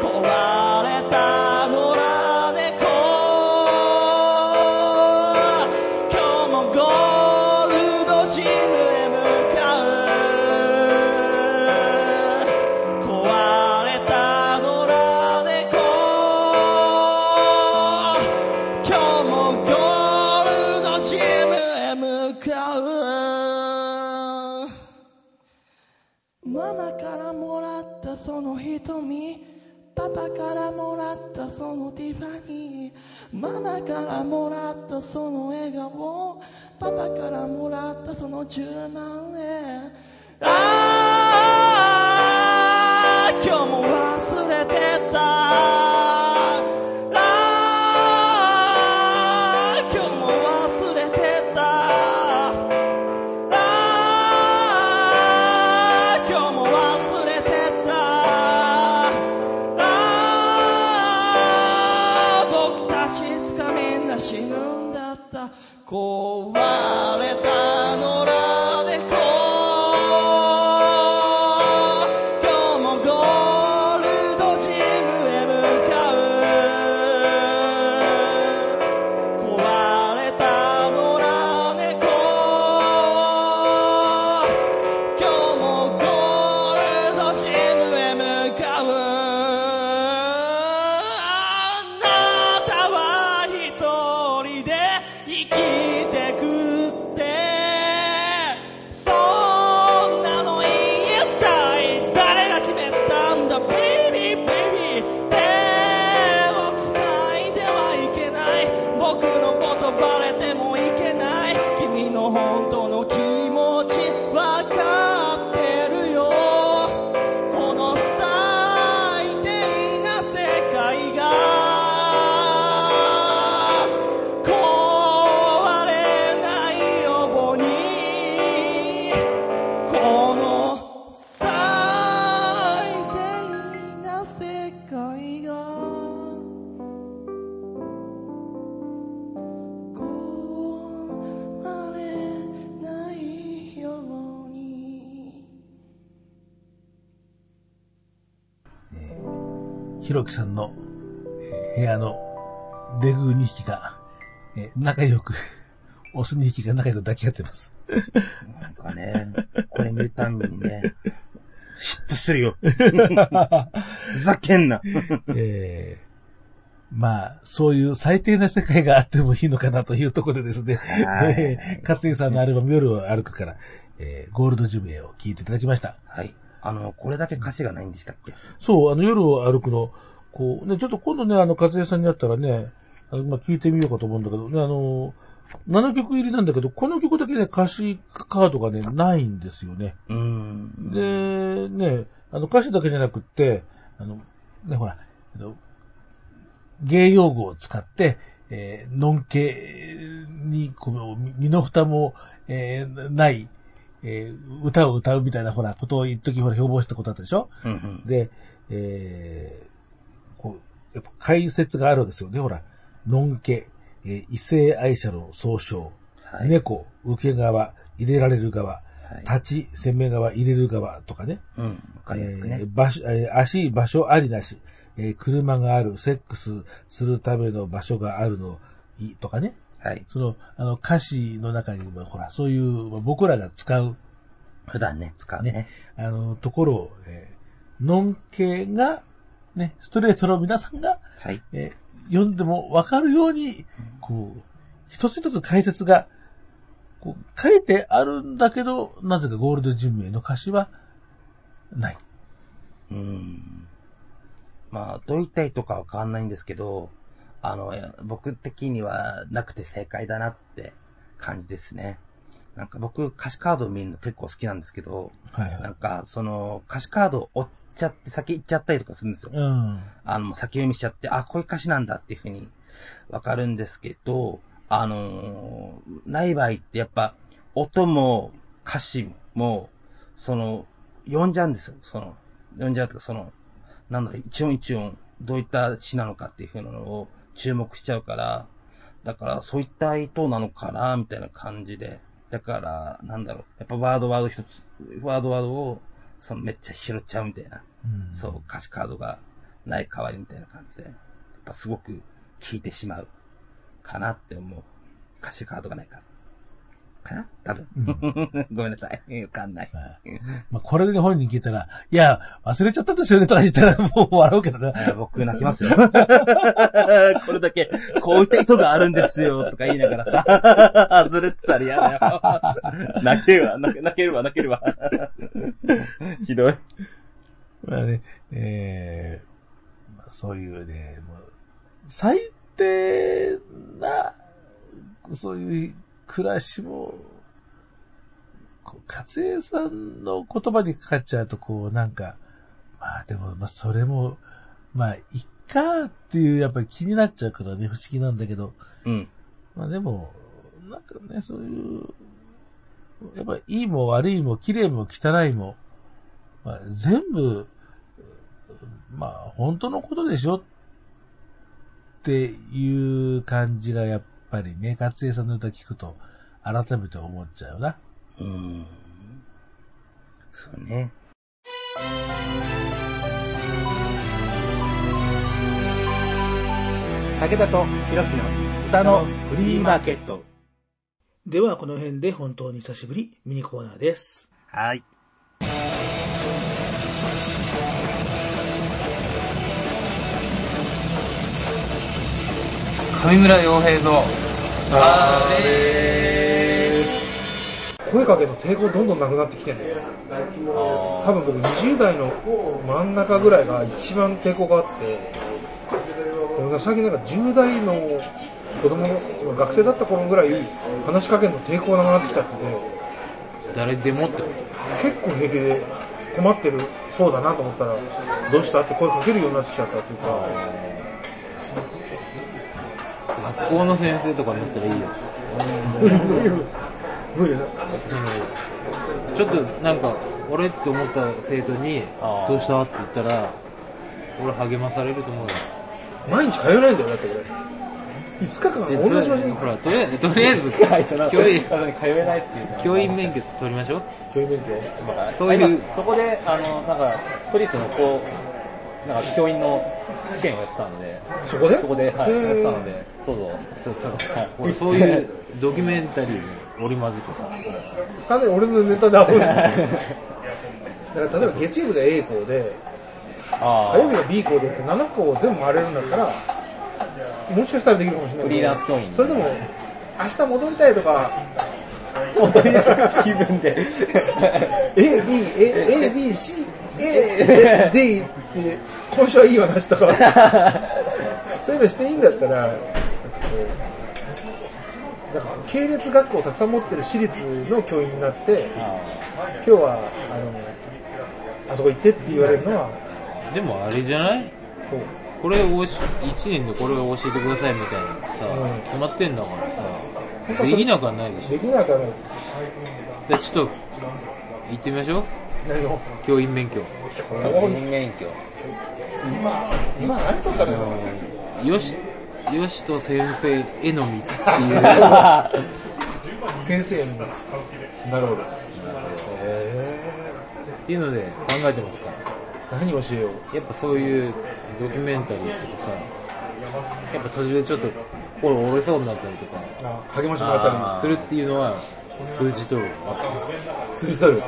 壊れたのらママからもらったその笑顔。パパからもらったその10万円。ああひろきさんの、えー部屋のデグー2匹が、えー仲良く、オス2匹が仲良く抱き合ってます。なんかね、これ見るたんびにね、嫉妬するよ。ふざけんな。えーまあ、そういう最低な世界があってもいいのかなというところでですね、はいえー勝井さんのアルバム夜を歩くから、えーゴールドジムエを聴いていただきました。はい。あの、これだけ歌詞がないんでしたっけ？そう、あの、夜を歩くの、こう、ね、ちょっと今度ね、あの、勝江さんに会ったらね、あの、まあ、聞いてみようかと思うんだけどね、あの、7曲入りなんだけど、この曲だけね、歌詞カードがね、ないんですよね。うーん。で、ね、あの、歌詞だけじゃなくって、あの、ね、ほら、あの芸用語を使って、えー、のんけに、この、身の蓋も、えーない、えー歌を歌うみたいな、ほら、ことを一時ほら、標榜したことあったでしょ？うんうん。で、えー、こう、やっぱ解説があるわけですよね、ほら。のんけ、えー異性愛者の総称、はい。猫、受け側、入れられる側、はい。立ち、攻め側、入れる側とかね。うん。わかりやすくねえー。場所、えー足、場所ありなし、えー車がある、セックスするための場所があるの、いとかね。はい。その、あの、歌詞の中にも、ほら、そういう、まあ僕らが使う、普段ね、使うね。あの、ところを、えー、のんけが、ね、ストレートの皆さんが、はい。えー読んでもわかるように、こう、一つ一つ解説が、こう、書いてあるんだけど、なぜかゴールドジムへの歌詞は、ない。うーん。まあ、どう言ったいとかわかんないんですけど、あの、え僕的にはなくて正解だなって感じですね。なんか僕歌詞カードを見るの結構好きなんですけど、はいはないん。かその歌詞カードを追っちゃって先行っちゃったりとかするんですよ。うん。あの、先読みしちゃって、あ、こういう歌詞なんだっていうふうにわかるんですけど、あのーない場合ってやっぱ、音も歌詞も、その、読んじゃうんですよ。その、読んじゃうとか、その、なんだろう、一音一音、どういった詩なのかっていうふうなのを注目しちゃうから、だから、そういった意図なのかな、みたいな感じで。だから、なんだろう、やっぱワードワード一つ、ワードワードを、そのめっちゃ拾っちゃうみたいな。うんそう、歌詞カードがない代わりみたいな感じで、やっぱすごく効いてしまうかなって思う。歌詞カードがないから。かな？多分。ごめんなさい。わかんない。まあ、これで本人聞いたら、いや、忘れちゃったんですよねとか言ったら もう笑うけどな。あ僕泣きますよ。これだけ、こういった意図があるんですよ、とか言いながらさ、外れてたら嫌だよ。泣けるわ、泣け泣けるわ、泣けるわ。ひどい。まあね、えーまあ、そういうね、もう、最低な、そういう暮らしも、こう、勝江さんの言葉にかかっちゃうと、こう、なんか、まあでも、まあそれも、まあ、いっかっていう、やっぱり気になっちゃうからね、不思議なんだけど、うん。まあでも、なんかね、そういう、やっぱいいも悪いも綺麗も汚いも、まあ、全部、まあ本当のことでしょっていう感じがやっぱりね、勝江さんの歌聞くと改めて思っちゃうな。うーん。そうね。武田とひろきの歌のフリーマーケット。ではこの辺で本当に久しぶりミニコーナーです。はい。上村洋平のあれ声かけの抵抗どんどんなくなってきてんだよ多分僕20代の真ん中ぐらいが一番抵抗があって最近なんか10代の子供その学生だった頃ぐらい話しかけるの抵抗なくなってきたって誰でもってこ結構平気で困ってるそうだなと思ったらどうしたって声かけるようになってきちゃったっていうか。と学校の先生とかになったらいいよ。無理無理無理。だちょっとなんか俺って思った生徒にどうした？って言ったら俺励まされると思うよ。毎日通えないんだよだって俺。5日間じゃあ同じ場所に。ほらとりあえずとりあえず会社の教員通えないっていうのは教員免許取りましょう。教員免許。そういうそこで、あの、なんか、都立のこう、なんか教員の試験をやってたので、そこで？そこで、はい、やってたので、そうそう、そうそう、はい。俺そういうドキュメンタリーに織り交ぜてさ。ただ俺のネタで遊んでるだから例えば月曜日が A 校であ火曜日が B 校でって7校を全部回れるんだったらもしかしたらできるかもしれない。フリーランス教員それでも明日戻りたいとか本当に気分で。A、B、A、A、B、C、A、D って今週はいいわなしとかそういうのしていいんだったらだから系列学校をたくさん持ってる私立の教員になって今日はあのあそこ行ってって言われるのはでもあれじゃないこれをし1年でこれを教えてくださいみたいなさ、うん決まってんだからさできなくはないでしょできなくはないでちょっと行ってみましょう教員免許。教員免許。今今何取ったらいいのよしよしと先生への道っていう。先生になるほど。っていうので考えてますか？ら何教えよう？やっぱそういうドキュメンタリーとかさやっぱ途中でちょっと心折れそうになったりとかあ励ましてもらったりするっていうのは数字取る数字取る。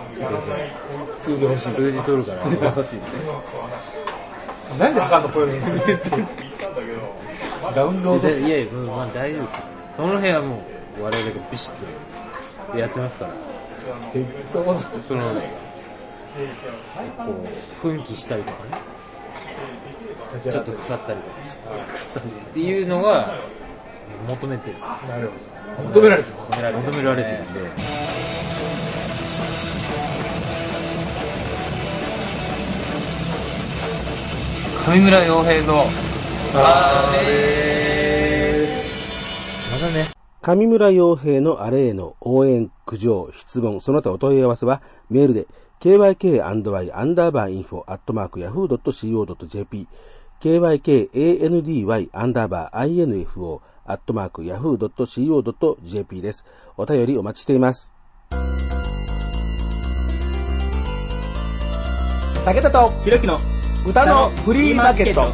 数字欲しい数字取るから。数字欲しいなんで測るのこういうのダウンロードいやいや、まあ大丈夫ですよ。その辺はもう、我々がビシッとやってますから。適当なその、こう、奮起したりとかね、ちょっと腐ったりとかして、腐るっていうのが、求めてる。なるほど求められてる。求められてる,、求められるんで、ね、上村洋平のあれまたね。上村洋平のあれへの応援、苦情、質問、その他お問い合わせはメールで kyk&y アンダーバーインフォアットマーク yahoo.co.jp kykandy アンダーバー info アットマーク yahoo.co.jp です。お便りお待ちしています。武田とひろきの歌のフリーマーケット。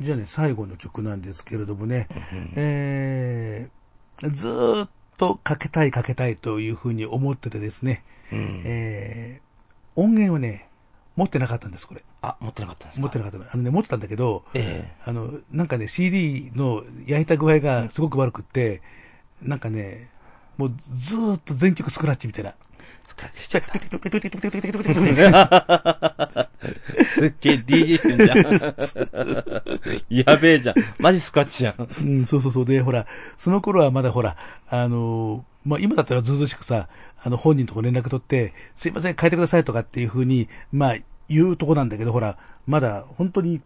じゃあね、最後の曲なんですけれどもね、えー、ずーっとかけたいかけたいというふうに思っててですね、えー、音源をね、持ってなかったんです、これ。あ、持ってなかったんですか？持ってなかったの。あのね、持ってたんだけど、えあの、なんかね、CD の焼いた具合がすごく悪くって、なんかね、もうずーっと全曲スクラッチみたいな。スクラッチしちゃった。すっげえ DJ してんじゃん。やべえじゃん。マジスクワッチじゃん。うん、そうそうそう。で、ほら、その頃はまだほら、あのーまあ、今だったらずうずうしくさ、あの、本人とこ連絡取って、すいません、変えてくださいとかっていうふうに、まあ、言うとこなんだけど、ほら、まだ、本当に、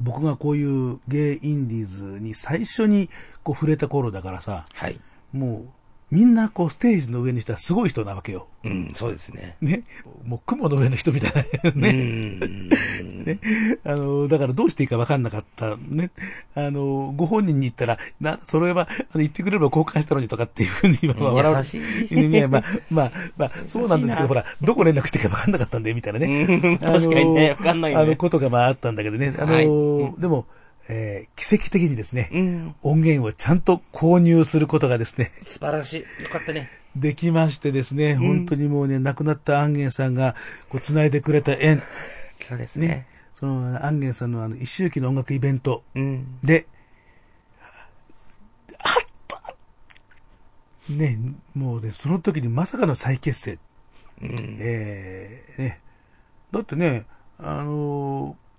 僕がこういうゲイインディーズに最初にこう触れた頃だからさ、はい。もう、みんなこうステージの上にしたらすごい人なわけよ。うん、そうですね。ね。もう雲の上の人みたいなうね。ん。ね。あの、だからどうしていいか分かんなかった。ね。あの、ご本人に言ったら、な、それは、あの言ってくれれば交換したのにとかっていうふうに今は笑う。優しいね、まあ、まあ、まあ、そうなんですけど、ほら、どこ連絡していいか分かんなかったんで、みたいなね。うん確かにね分かんないねあの、ことがまああったんだけどね。あの、はいでも、えー奇跡的にですね、うん。音源をちゃんと購入することがですね、素晴らしい。よかったね。できましてですね、本当にもうね、亡くなった安源さんが、こう、繋いでくれた縁、そうですねね。、その安源さんのあの、一周期の音楽イベントうん。で、あったね、もうね、その時にまさかの再結成。うん。えー、ね。だってね、あのー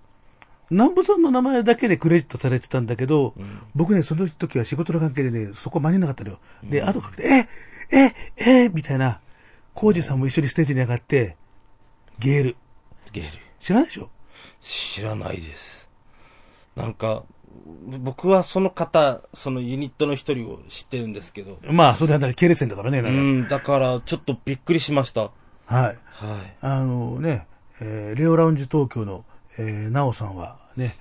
南部さんの名前だけでクレジットされてたんだけど、僕ね、その時は仕事の関係でね、そこ間に合わなかったのよ。で、後からええええみたいな、コージさんも一緒にステージに上がって、ゲール。ゲール。知らないでしょ？知らないです。なんか、僕はその方、そのユニットの一人を知ってるんですけど。まあ、それはだから系列線だからね、うん、だからちょっとびっくりしました。はい。はい。あのね、えーレオラウンジ東京の、えー、ナオさんはね、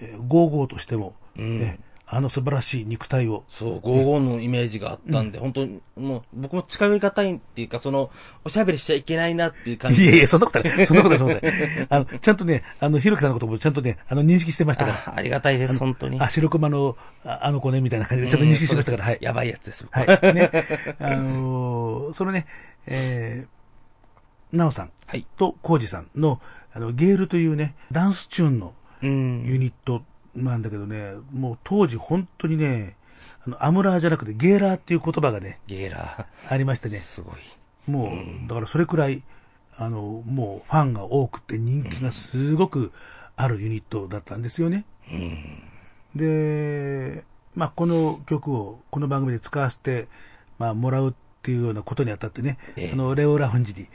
えー、ゴーゴーとしても、うんね、あの素晴らしい肉体を、そう、55のイメージがあったんで、本当に、もう、僕も近寄りがたいっていうか、その、おしゃべりしちゃいけないなっていう感じ。いやいや、そんなことない。そんなことない、そんなことない。あの、ちゃんとね、あの、ひろきさんのこともちゃんとね、あの、認識してましたから。あありがたいです、本当に。あ、白熊の、ああの子ね、みたいな感じで、ちゃんと認識してましたから、はい。やばいやつです。はい。ね。あのーそのね、えー、なおさんはいとコウジさんの、あの、ゲールというね、ダンスチューンのうん。ユニットなんだけどね、もう当時本当にね、あの、アムラーじゃなくてゲーラーっていう言葉がね、ゲーラありましてねー。、すごい。もう、だからそれくらい、あの、もうファンが多くて人気がすごくあるユニットだったんですよね。うん。で、まあ、この曲をこの番組で使わせて、まあ、もらうっていうようなことにあたってね、ええあの、レオラウンジに、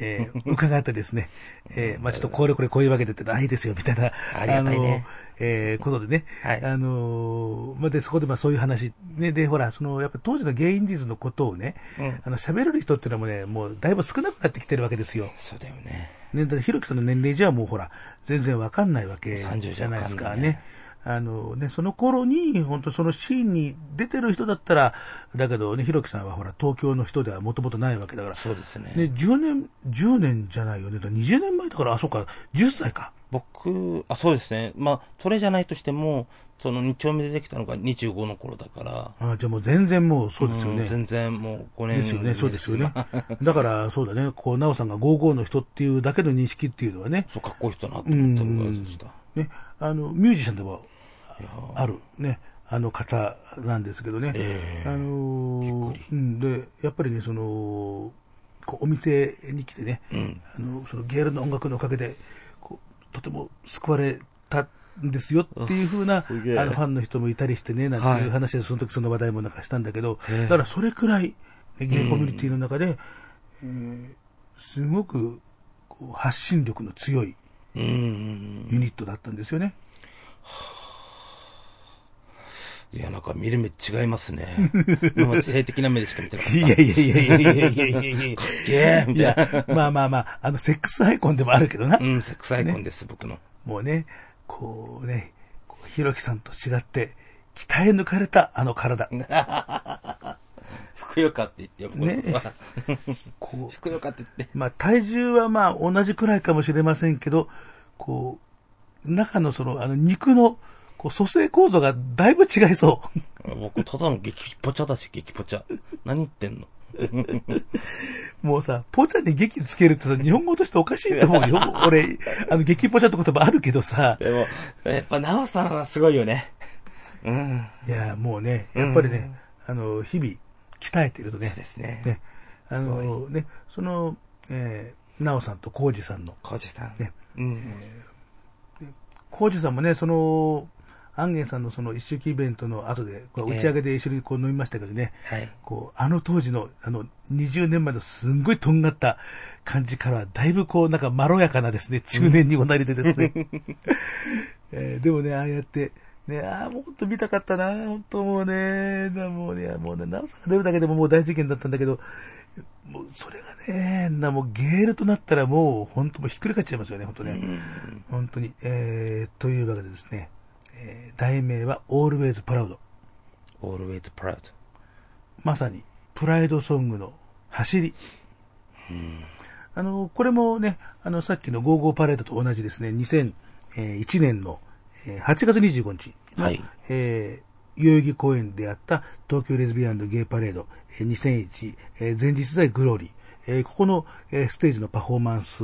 えー伺ってですね、えーまあ、ちょっとこれこれこういうわけでってないですよ、みたいな、ありがたいね。の、えーことでね、はい。あのーまあ、で、そこでまあそういう話、ね、で、ほら、その、やっぱ当時のゲイインディーズのことをね、うん。あの、喋れる人っていうのもね、もうだいぶ少なくなってきてるわけですよ。そうだよね。ね、だからひろきさんの年齢じゃもうほら、全然わかんないわけ30じゃないですか。ね。あのね、その頃に、本当そのシーンに出てる人だったら、だけどね、ひろきさんはほら、東京の人ではもともとないわけだから、そうですね。ね、10年、10年じゃないよね。だから20年前だから、あ、そうか、10歳か。僕、あ、そうですね。まあ、それじゃないとしても、その2丁目でできたのが25の頃だから。あじゃあもう全然もうそうですよね。ん全然もう5年ですよね、そうですよね。だから、そうだね、こう、なおさんが55の人っていうだけの認識っていうのはね、そう、かっこいい人だなと思ってるぐらいでした。ね、あの、ミュージシャンでもあるね、あの方なんですけどね。ええ。あのーうん、で、やっぱりね、その、こうお店に来てね、うん。あの、そのゲールの音楽のおかげで、こう、とても救われたんですよっていう風な、あの、ファンの人もいたりしてね、なんていう話で、その時その話題もなんかしたんだけど、へえ。だからそれくらい、ねゲイコミュニティの中で、えーすごく、ここう発信力の強いうん。うん。ユニットだったんですよね。いや、なんか見る目違いますね。今 まで性的な目でしか見てなかった。いやいやいやいやいやいやいやいやかっけえみいたいなや、まあまあまあ、あの、セックスアイコンでもあるけどな。うん、セックスアイコンです、僕の。もうね、こうね、こうひろきさんと違って、鍛え抜かれたあの体。ふくよかって言ってよ、ねことは。こふくよかって言って。う、まあ体重はまあ同じくらいかもしれませんけど、こう、中のその、あの肉の、こう、組成構造がだいぶ違いそう。僕、ただの激ポチャだし、激ポチャ。何言ってんの？もうさ、ポチャに劇つけるってさ、日本語としておかしいと思うよ。俺、あの、激ポチャって言葉あるけどさ、でも、やっぱ、なおさんはすごいよね。うん。いや、もうね、やっぱりね、あの、日々、鍛えてるとねそう、ですね。ね、あの、ね、その、えー、なおさんとコウジさんの、コージさん。ねうん。コウジさんもね、その、アンゲンさんのその一周期イベントの後で、こう打ち上げで一緒にこう飲みましたけどね、はい。こう、あの当時の、あの、20年前のすんごいとんがった感じからは、だいぶこう、なんかまろやかなですね、中年におなりでですね。えーでもね、ああやって、ね、ああ、もう本当見たかったな、本当もうね、なもうね、もうね、なおさんが出るだけでももう大事件だったんだけど、もうそれがね、な、もうゲールとなったらもう、本当もうひっくり返っちゃいますよね、本当ね。本当に。えー、というわけでですね、えー題名は Always Proud。always proud. まさに、プライドソングの走り。あの、これもね、あの、さっきのゴーゴーパレードと同じですね、2001年のえー8月25日の、はいえー代々木公園であった東京レズビアンのゲイパレード、えー2001、えー前日在グローリー、えーここの、えーステージのパフォーマンス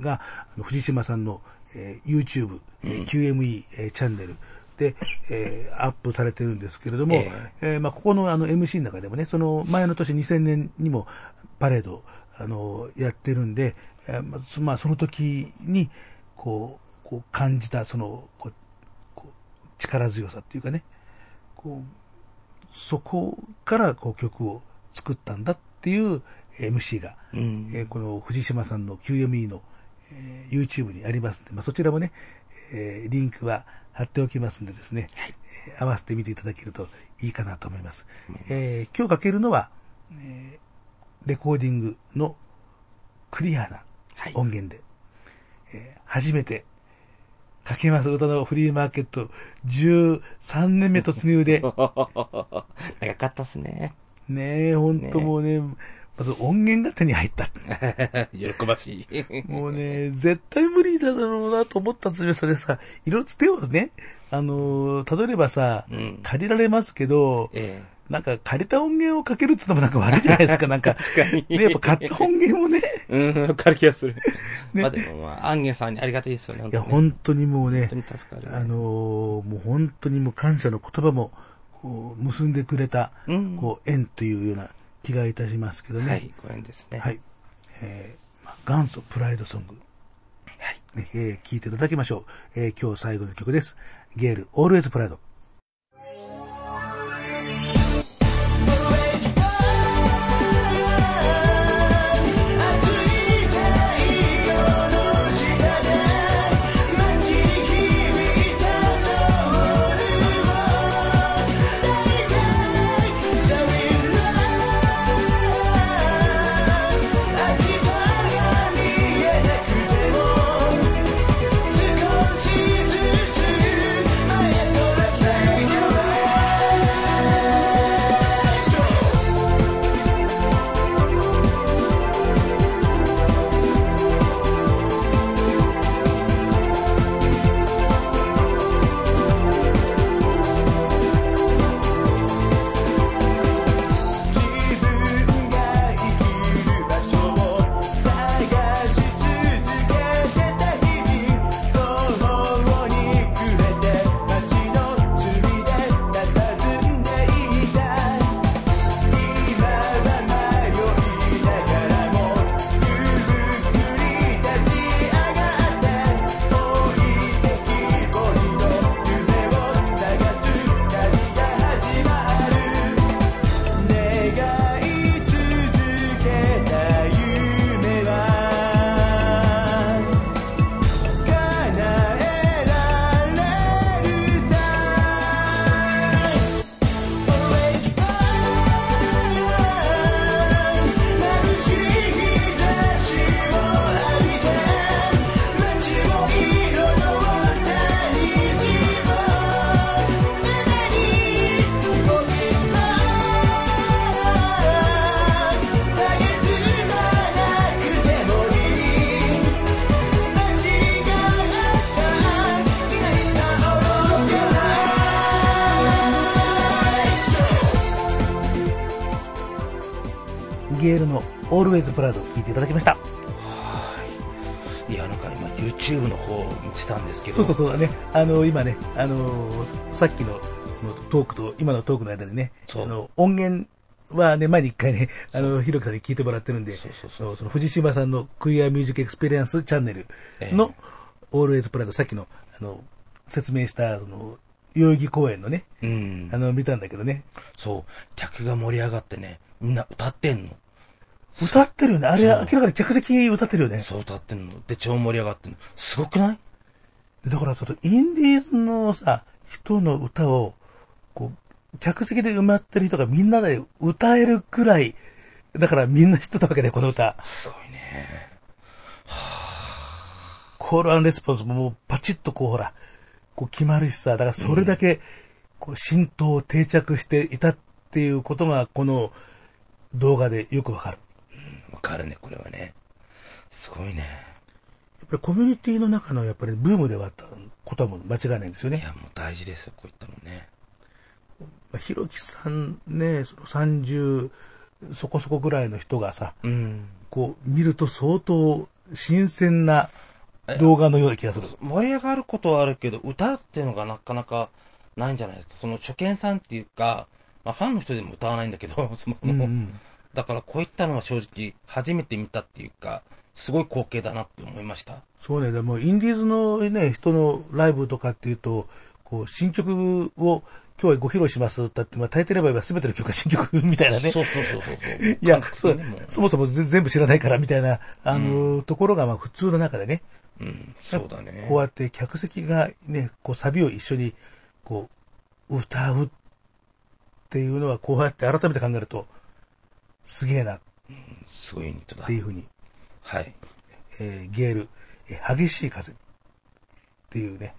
が、藤島さんの、えー YouTube、えー QME、えーチャンネルで、えーアップされてるんですけれども、ええーまあ、ここのあの MC の中でもね、その前の年2000年にもパレード、あの、やってるんで、えーまあそまあ、その時に、こう、こう感じた、その、こう、こう力強さっていうかね、こう、そこからこう曲を作ったんだっていう MC が、うん。えーこの藤島さんの QME の、えー YouTube にありますんで、まあ、そちらもね、えーリンクは貼っておきますんでですね、えー合わせて見ていただけるといいかなと思います。えー今日かけるのは、えーレコーディングのクリアなはい。音源で、えー初めてかけます。歌のフリーマーケット13年目突入で、長かったっすね。ねえ、ほんともうね、まず音源が手に入った。喜ばしい。もうね、絶対無理だろうなと思ったんですよ、それさ。いろいろつてをね、あのー、例えばさ、うん借りられますけど、えなんか借りた音源をかけるってのもなんか悪いじゃないですか、なんか。確かにね、やっぱ買った音源をね、え。うん、わかる気がする。ねまあでもまあ、アンゲンさんにありがたいですよね。いや、本本当にもうね当に、助かる。あのー、もう本当にもう感謝の言葉も、こう、結んでくれた、うんこう、縁というような気がいたしますけどね。はい、ご縁ですね。はい。えーまあ元祖プライドソング。はい。ねえー聞いていただきましょう。えー今日最後の曲です。ゲール、Always Pride。の Always Proud を聴いていただきました。いや、なんか今 YouTube の方を見てたんですけど。そうそうそうだね。あの、今ね、あのーさっきのトークと今のトークの間でね、あの、音源はね、前に一回ね、あの、ひろきさんに聞いてもらってるんで、そうその藤島さんの Queer Music Experience チャンネルの、 Always Proud、さっきの、あの、説明した、あの、代々木公園のね、うんあの、見たんだけどね。そう。客が盛り上がってね、みんな歌ってんの。歌ってるよね。あれ、明らかに客席歌ってるよね。そう歌ってんの。で、超盛り上がってんの。すごくない？だからそのインディーズのさ、人の歌を、こう、客席で埋まってる人がみんなで歌えるくらい、だからみんな知ってたわけで、この歌。すごいね。コールレスポンスももうパチッとこうほら、こう決まるしさ、だからそれだけ、こう浸透定着していたっていうことが、この動画でよくわかる。わかるね、これはね。すごいね。やっぱりコミュニティの中のやっぱりブームではあったことはもう間違いないんですよね。いや、もう大事ですよ、こういったのね。まあひろきさんね、その30そこそこぐらいの人がさ、うん。こう見ると相当新鮮な動画のような気がする。盛り上がることはあるけど、歌っていうのがなかなかないんじゃないですか。その初見さんっていうか、まあ、ファンの人でも歌わないんだけど、そもそも。うんうんだからこういったのは正直初めて見たっていうか、すごい光景だなって思いました。そうね、でもインディーズのね、人のライブとかっていうと、こう、新曲を今日はご披露しますって言って、まあ大抵の場合は全ての曲が新曲みたいなね。そうそうそうそうそう。いやそうそもそもぜ全部知らないからみたいな、あの、ところがまあ普通の中でね。うん、そうだね。こうやって客席がね、こうサビを一緒に、こう、歌うっていうのは、こうやって改めて考えると、すげえなっすごいユニットだて。いうふうに、はい。えーゲール、えー激しい風っていうね、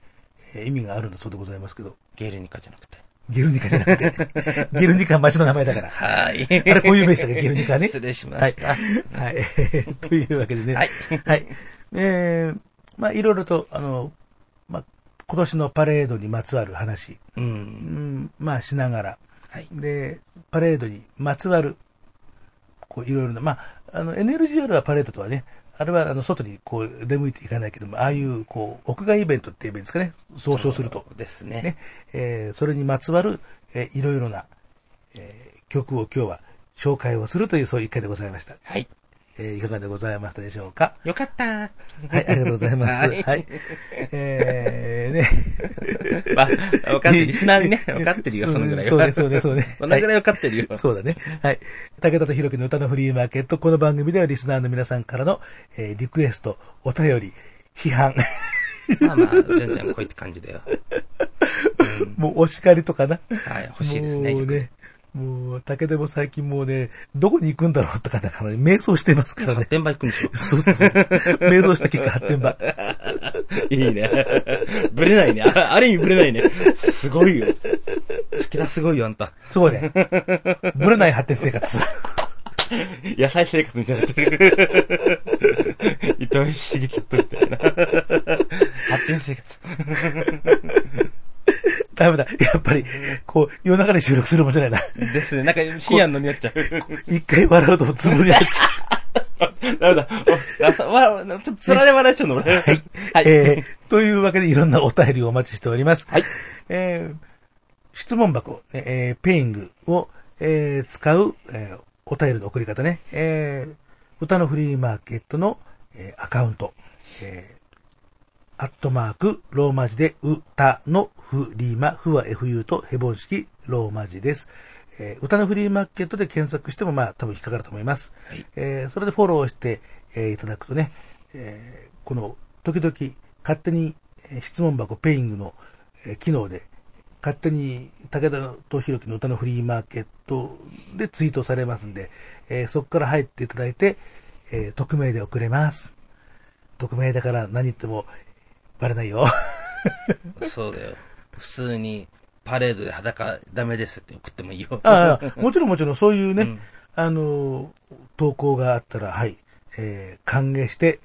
えー意味があるんだそうでございますけど、ゲールニカじゃなくて。ゲルニカじゃなくて、ゲルニカは街の名前だから。はい。あれ、こういう名詞だね、ゲルニカね。失礼しました。はい。はい。というわけでね。はい。はい。えー、まあ、いろいろと、あの、まあ、今年のパレードにまつわる話、う。うんん、まあ、しながら、はい。で、パレードにまつわる、こう、いろいろな、まあ、あの、NLGR はパレードとはね、あれは、あの、外に、こう、出向いていかないけども、ああいう、こう、屋外イベントって言えばいいんですかね、総称すると。ですね。ね、えーそれにまつわる、えーいろいろな、えー曲を今日は紹介をするという、そういう一回でございました。はい。えーいかがでございましたでしょうか？よかった。はい、ありがとうございます。ははいい。えー、ね。まあ、分かってる。リスナーにね、分かってるよ、そのぐらいは。そうね、そうね、そうね。そのぐらい分かってるよ。そうだね。はい。武田とひろきの歌のフリーマーケット。この番組ではリスナーの皆さんからの、えーリクエスト、お便り、批判、まあまあ、じゃんじゃんこういった感じだよ。もうお叱りとかな。はい、欲しいですね。ね。もう、武田も最近もうね、どこに行くんだろうとか、だから、ね、瞑想してますからね発。展場行くんでしょ？そうそうそう。瞑想した結果発展場。いいね。ぶれないね。あある意味ぶれないね。すごいよ。武田すごいよ、あんた。そうね。ぶれない発展生活。野菜生活みたいになってる。糸井重里みたいな。発展生活。ダメだ。やっぱり、こう、夜中に収録するもんじゃないな。ですね。なんか深夜のになっちゃう。一回笑うとつぶりになっちゃ ダメだ。わちょっとつられ笑いしちゃうの、俺。う。はい。はい。えー、というわけでいろんなお便りをお待ちしております。はい。えー、質問箱、ねえー、ペイングを、えー、使う、えー、お便りの送り方ね。えー、歌のフリーマーケットの、えー、アカウント、えー、アットマーク、ローマ字で、歌のフリーマ、フは FU とヘボン式、ローマ字です。えー歌のフリーマーケットで検索しても、まあ、多分引っかかると思います。えーそれでフォローして、えーいただくとね、えーこの、時々、勝手に、えー質問箱ペイングの、えー機能で、勝手に武田とひろきの歌のフリーマーケットでツイートされますんで、えーそこから入っていただいて、えー匿名で送れます。匿名だから何言ってもバレないよ。そうだよ。普通に、パレードで裸ダメですって送ってもいいよ。ああ、もちろんもちろんそういうね、うんあの、投稿があったら、はい、えー歓迎して、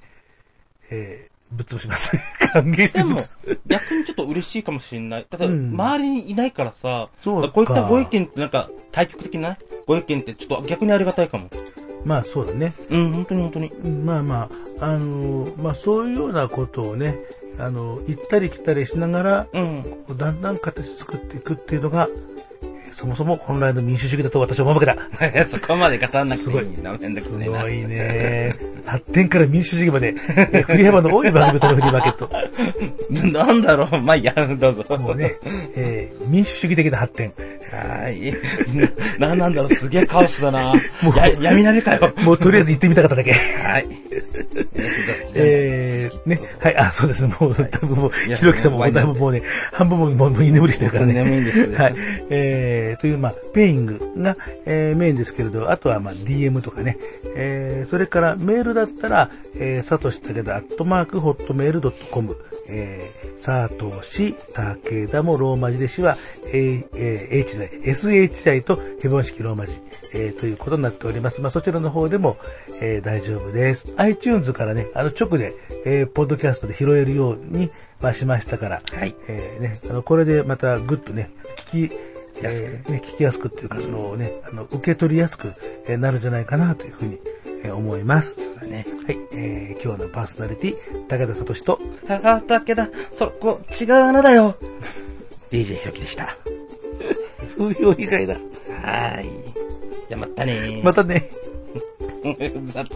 えーぶっ潰します。歓迎してでも逆にちょっと嬉しいかもしれない。ただ、うん周りにいないからさ、そうかこういったご意見ってなんか、対極的なご意見ってちょっと逆にありがたいかも。まあそうだね。うん、本当に本当に。まあまあ、あのーまあそういうようなことをね、あの行ったり来たりしながら、うん。だんだん形作っていくっていうのが、えーそもそも本来の民主主義だと私は思うわけだ。そこまで語らなくすごいていいな。めんどくす。ごいね。発展から民主主義まで、えー振り幅の多い番組とのフリーマーケット。なんだろう、まあ、いいや、どうぞ。もうね、えー民主主義的な発展。はい。なんなんだろう、すげえカオスだな。や、闇鍋かよ。もうとりあえず行ってみたかっただけ。はい。えー、ね、はい、あ、そうですね、もう、多分もう、ひろきさんも、もうだいぶもうね、半分ももうもう居眠りしてるからね。眠いんですよはい。えー、という、まあ、ペイングが、えー、メインですけれど、あとは、まあ、DM とかね、えー、それからメールだったら、えー、さとしだけど、アットマーク、ホットメールドットコム、えー、さとし、たけだもローマ字でしは、えー、えー、H じゃない、SHI とヘボン式ローマ字、えー、ということになっております。まあ、そちらの方でも、えー、大丈夫です。iTunes からね、あの、直で、えー、ポッドキャストで拾えるように、まあ、しましたから、はいえー、ね、あの、これでまたぐっとね、聞き、えーね、聞きやすくっていうか、そのね、あの、受け取りやすくえーなるんじゃないかなというふうに、えー思います。ね。はい、えー、今日のパーソナリティ、武田聡と、あ、だけだ、そこ、違う穴だよ。DJ ひろきでした。風評以外だ。はーい。じゃあまたねー。またね。雑。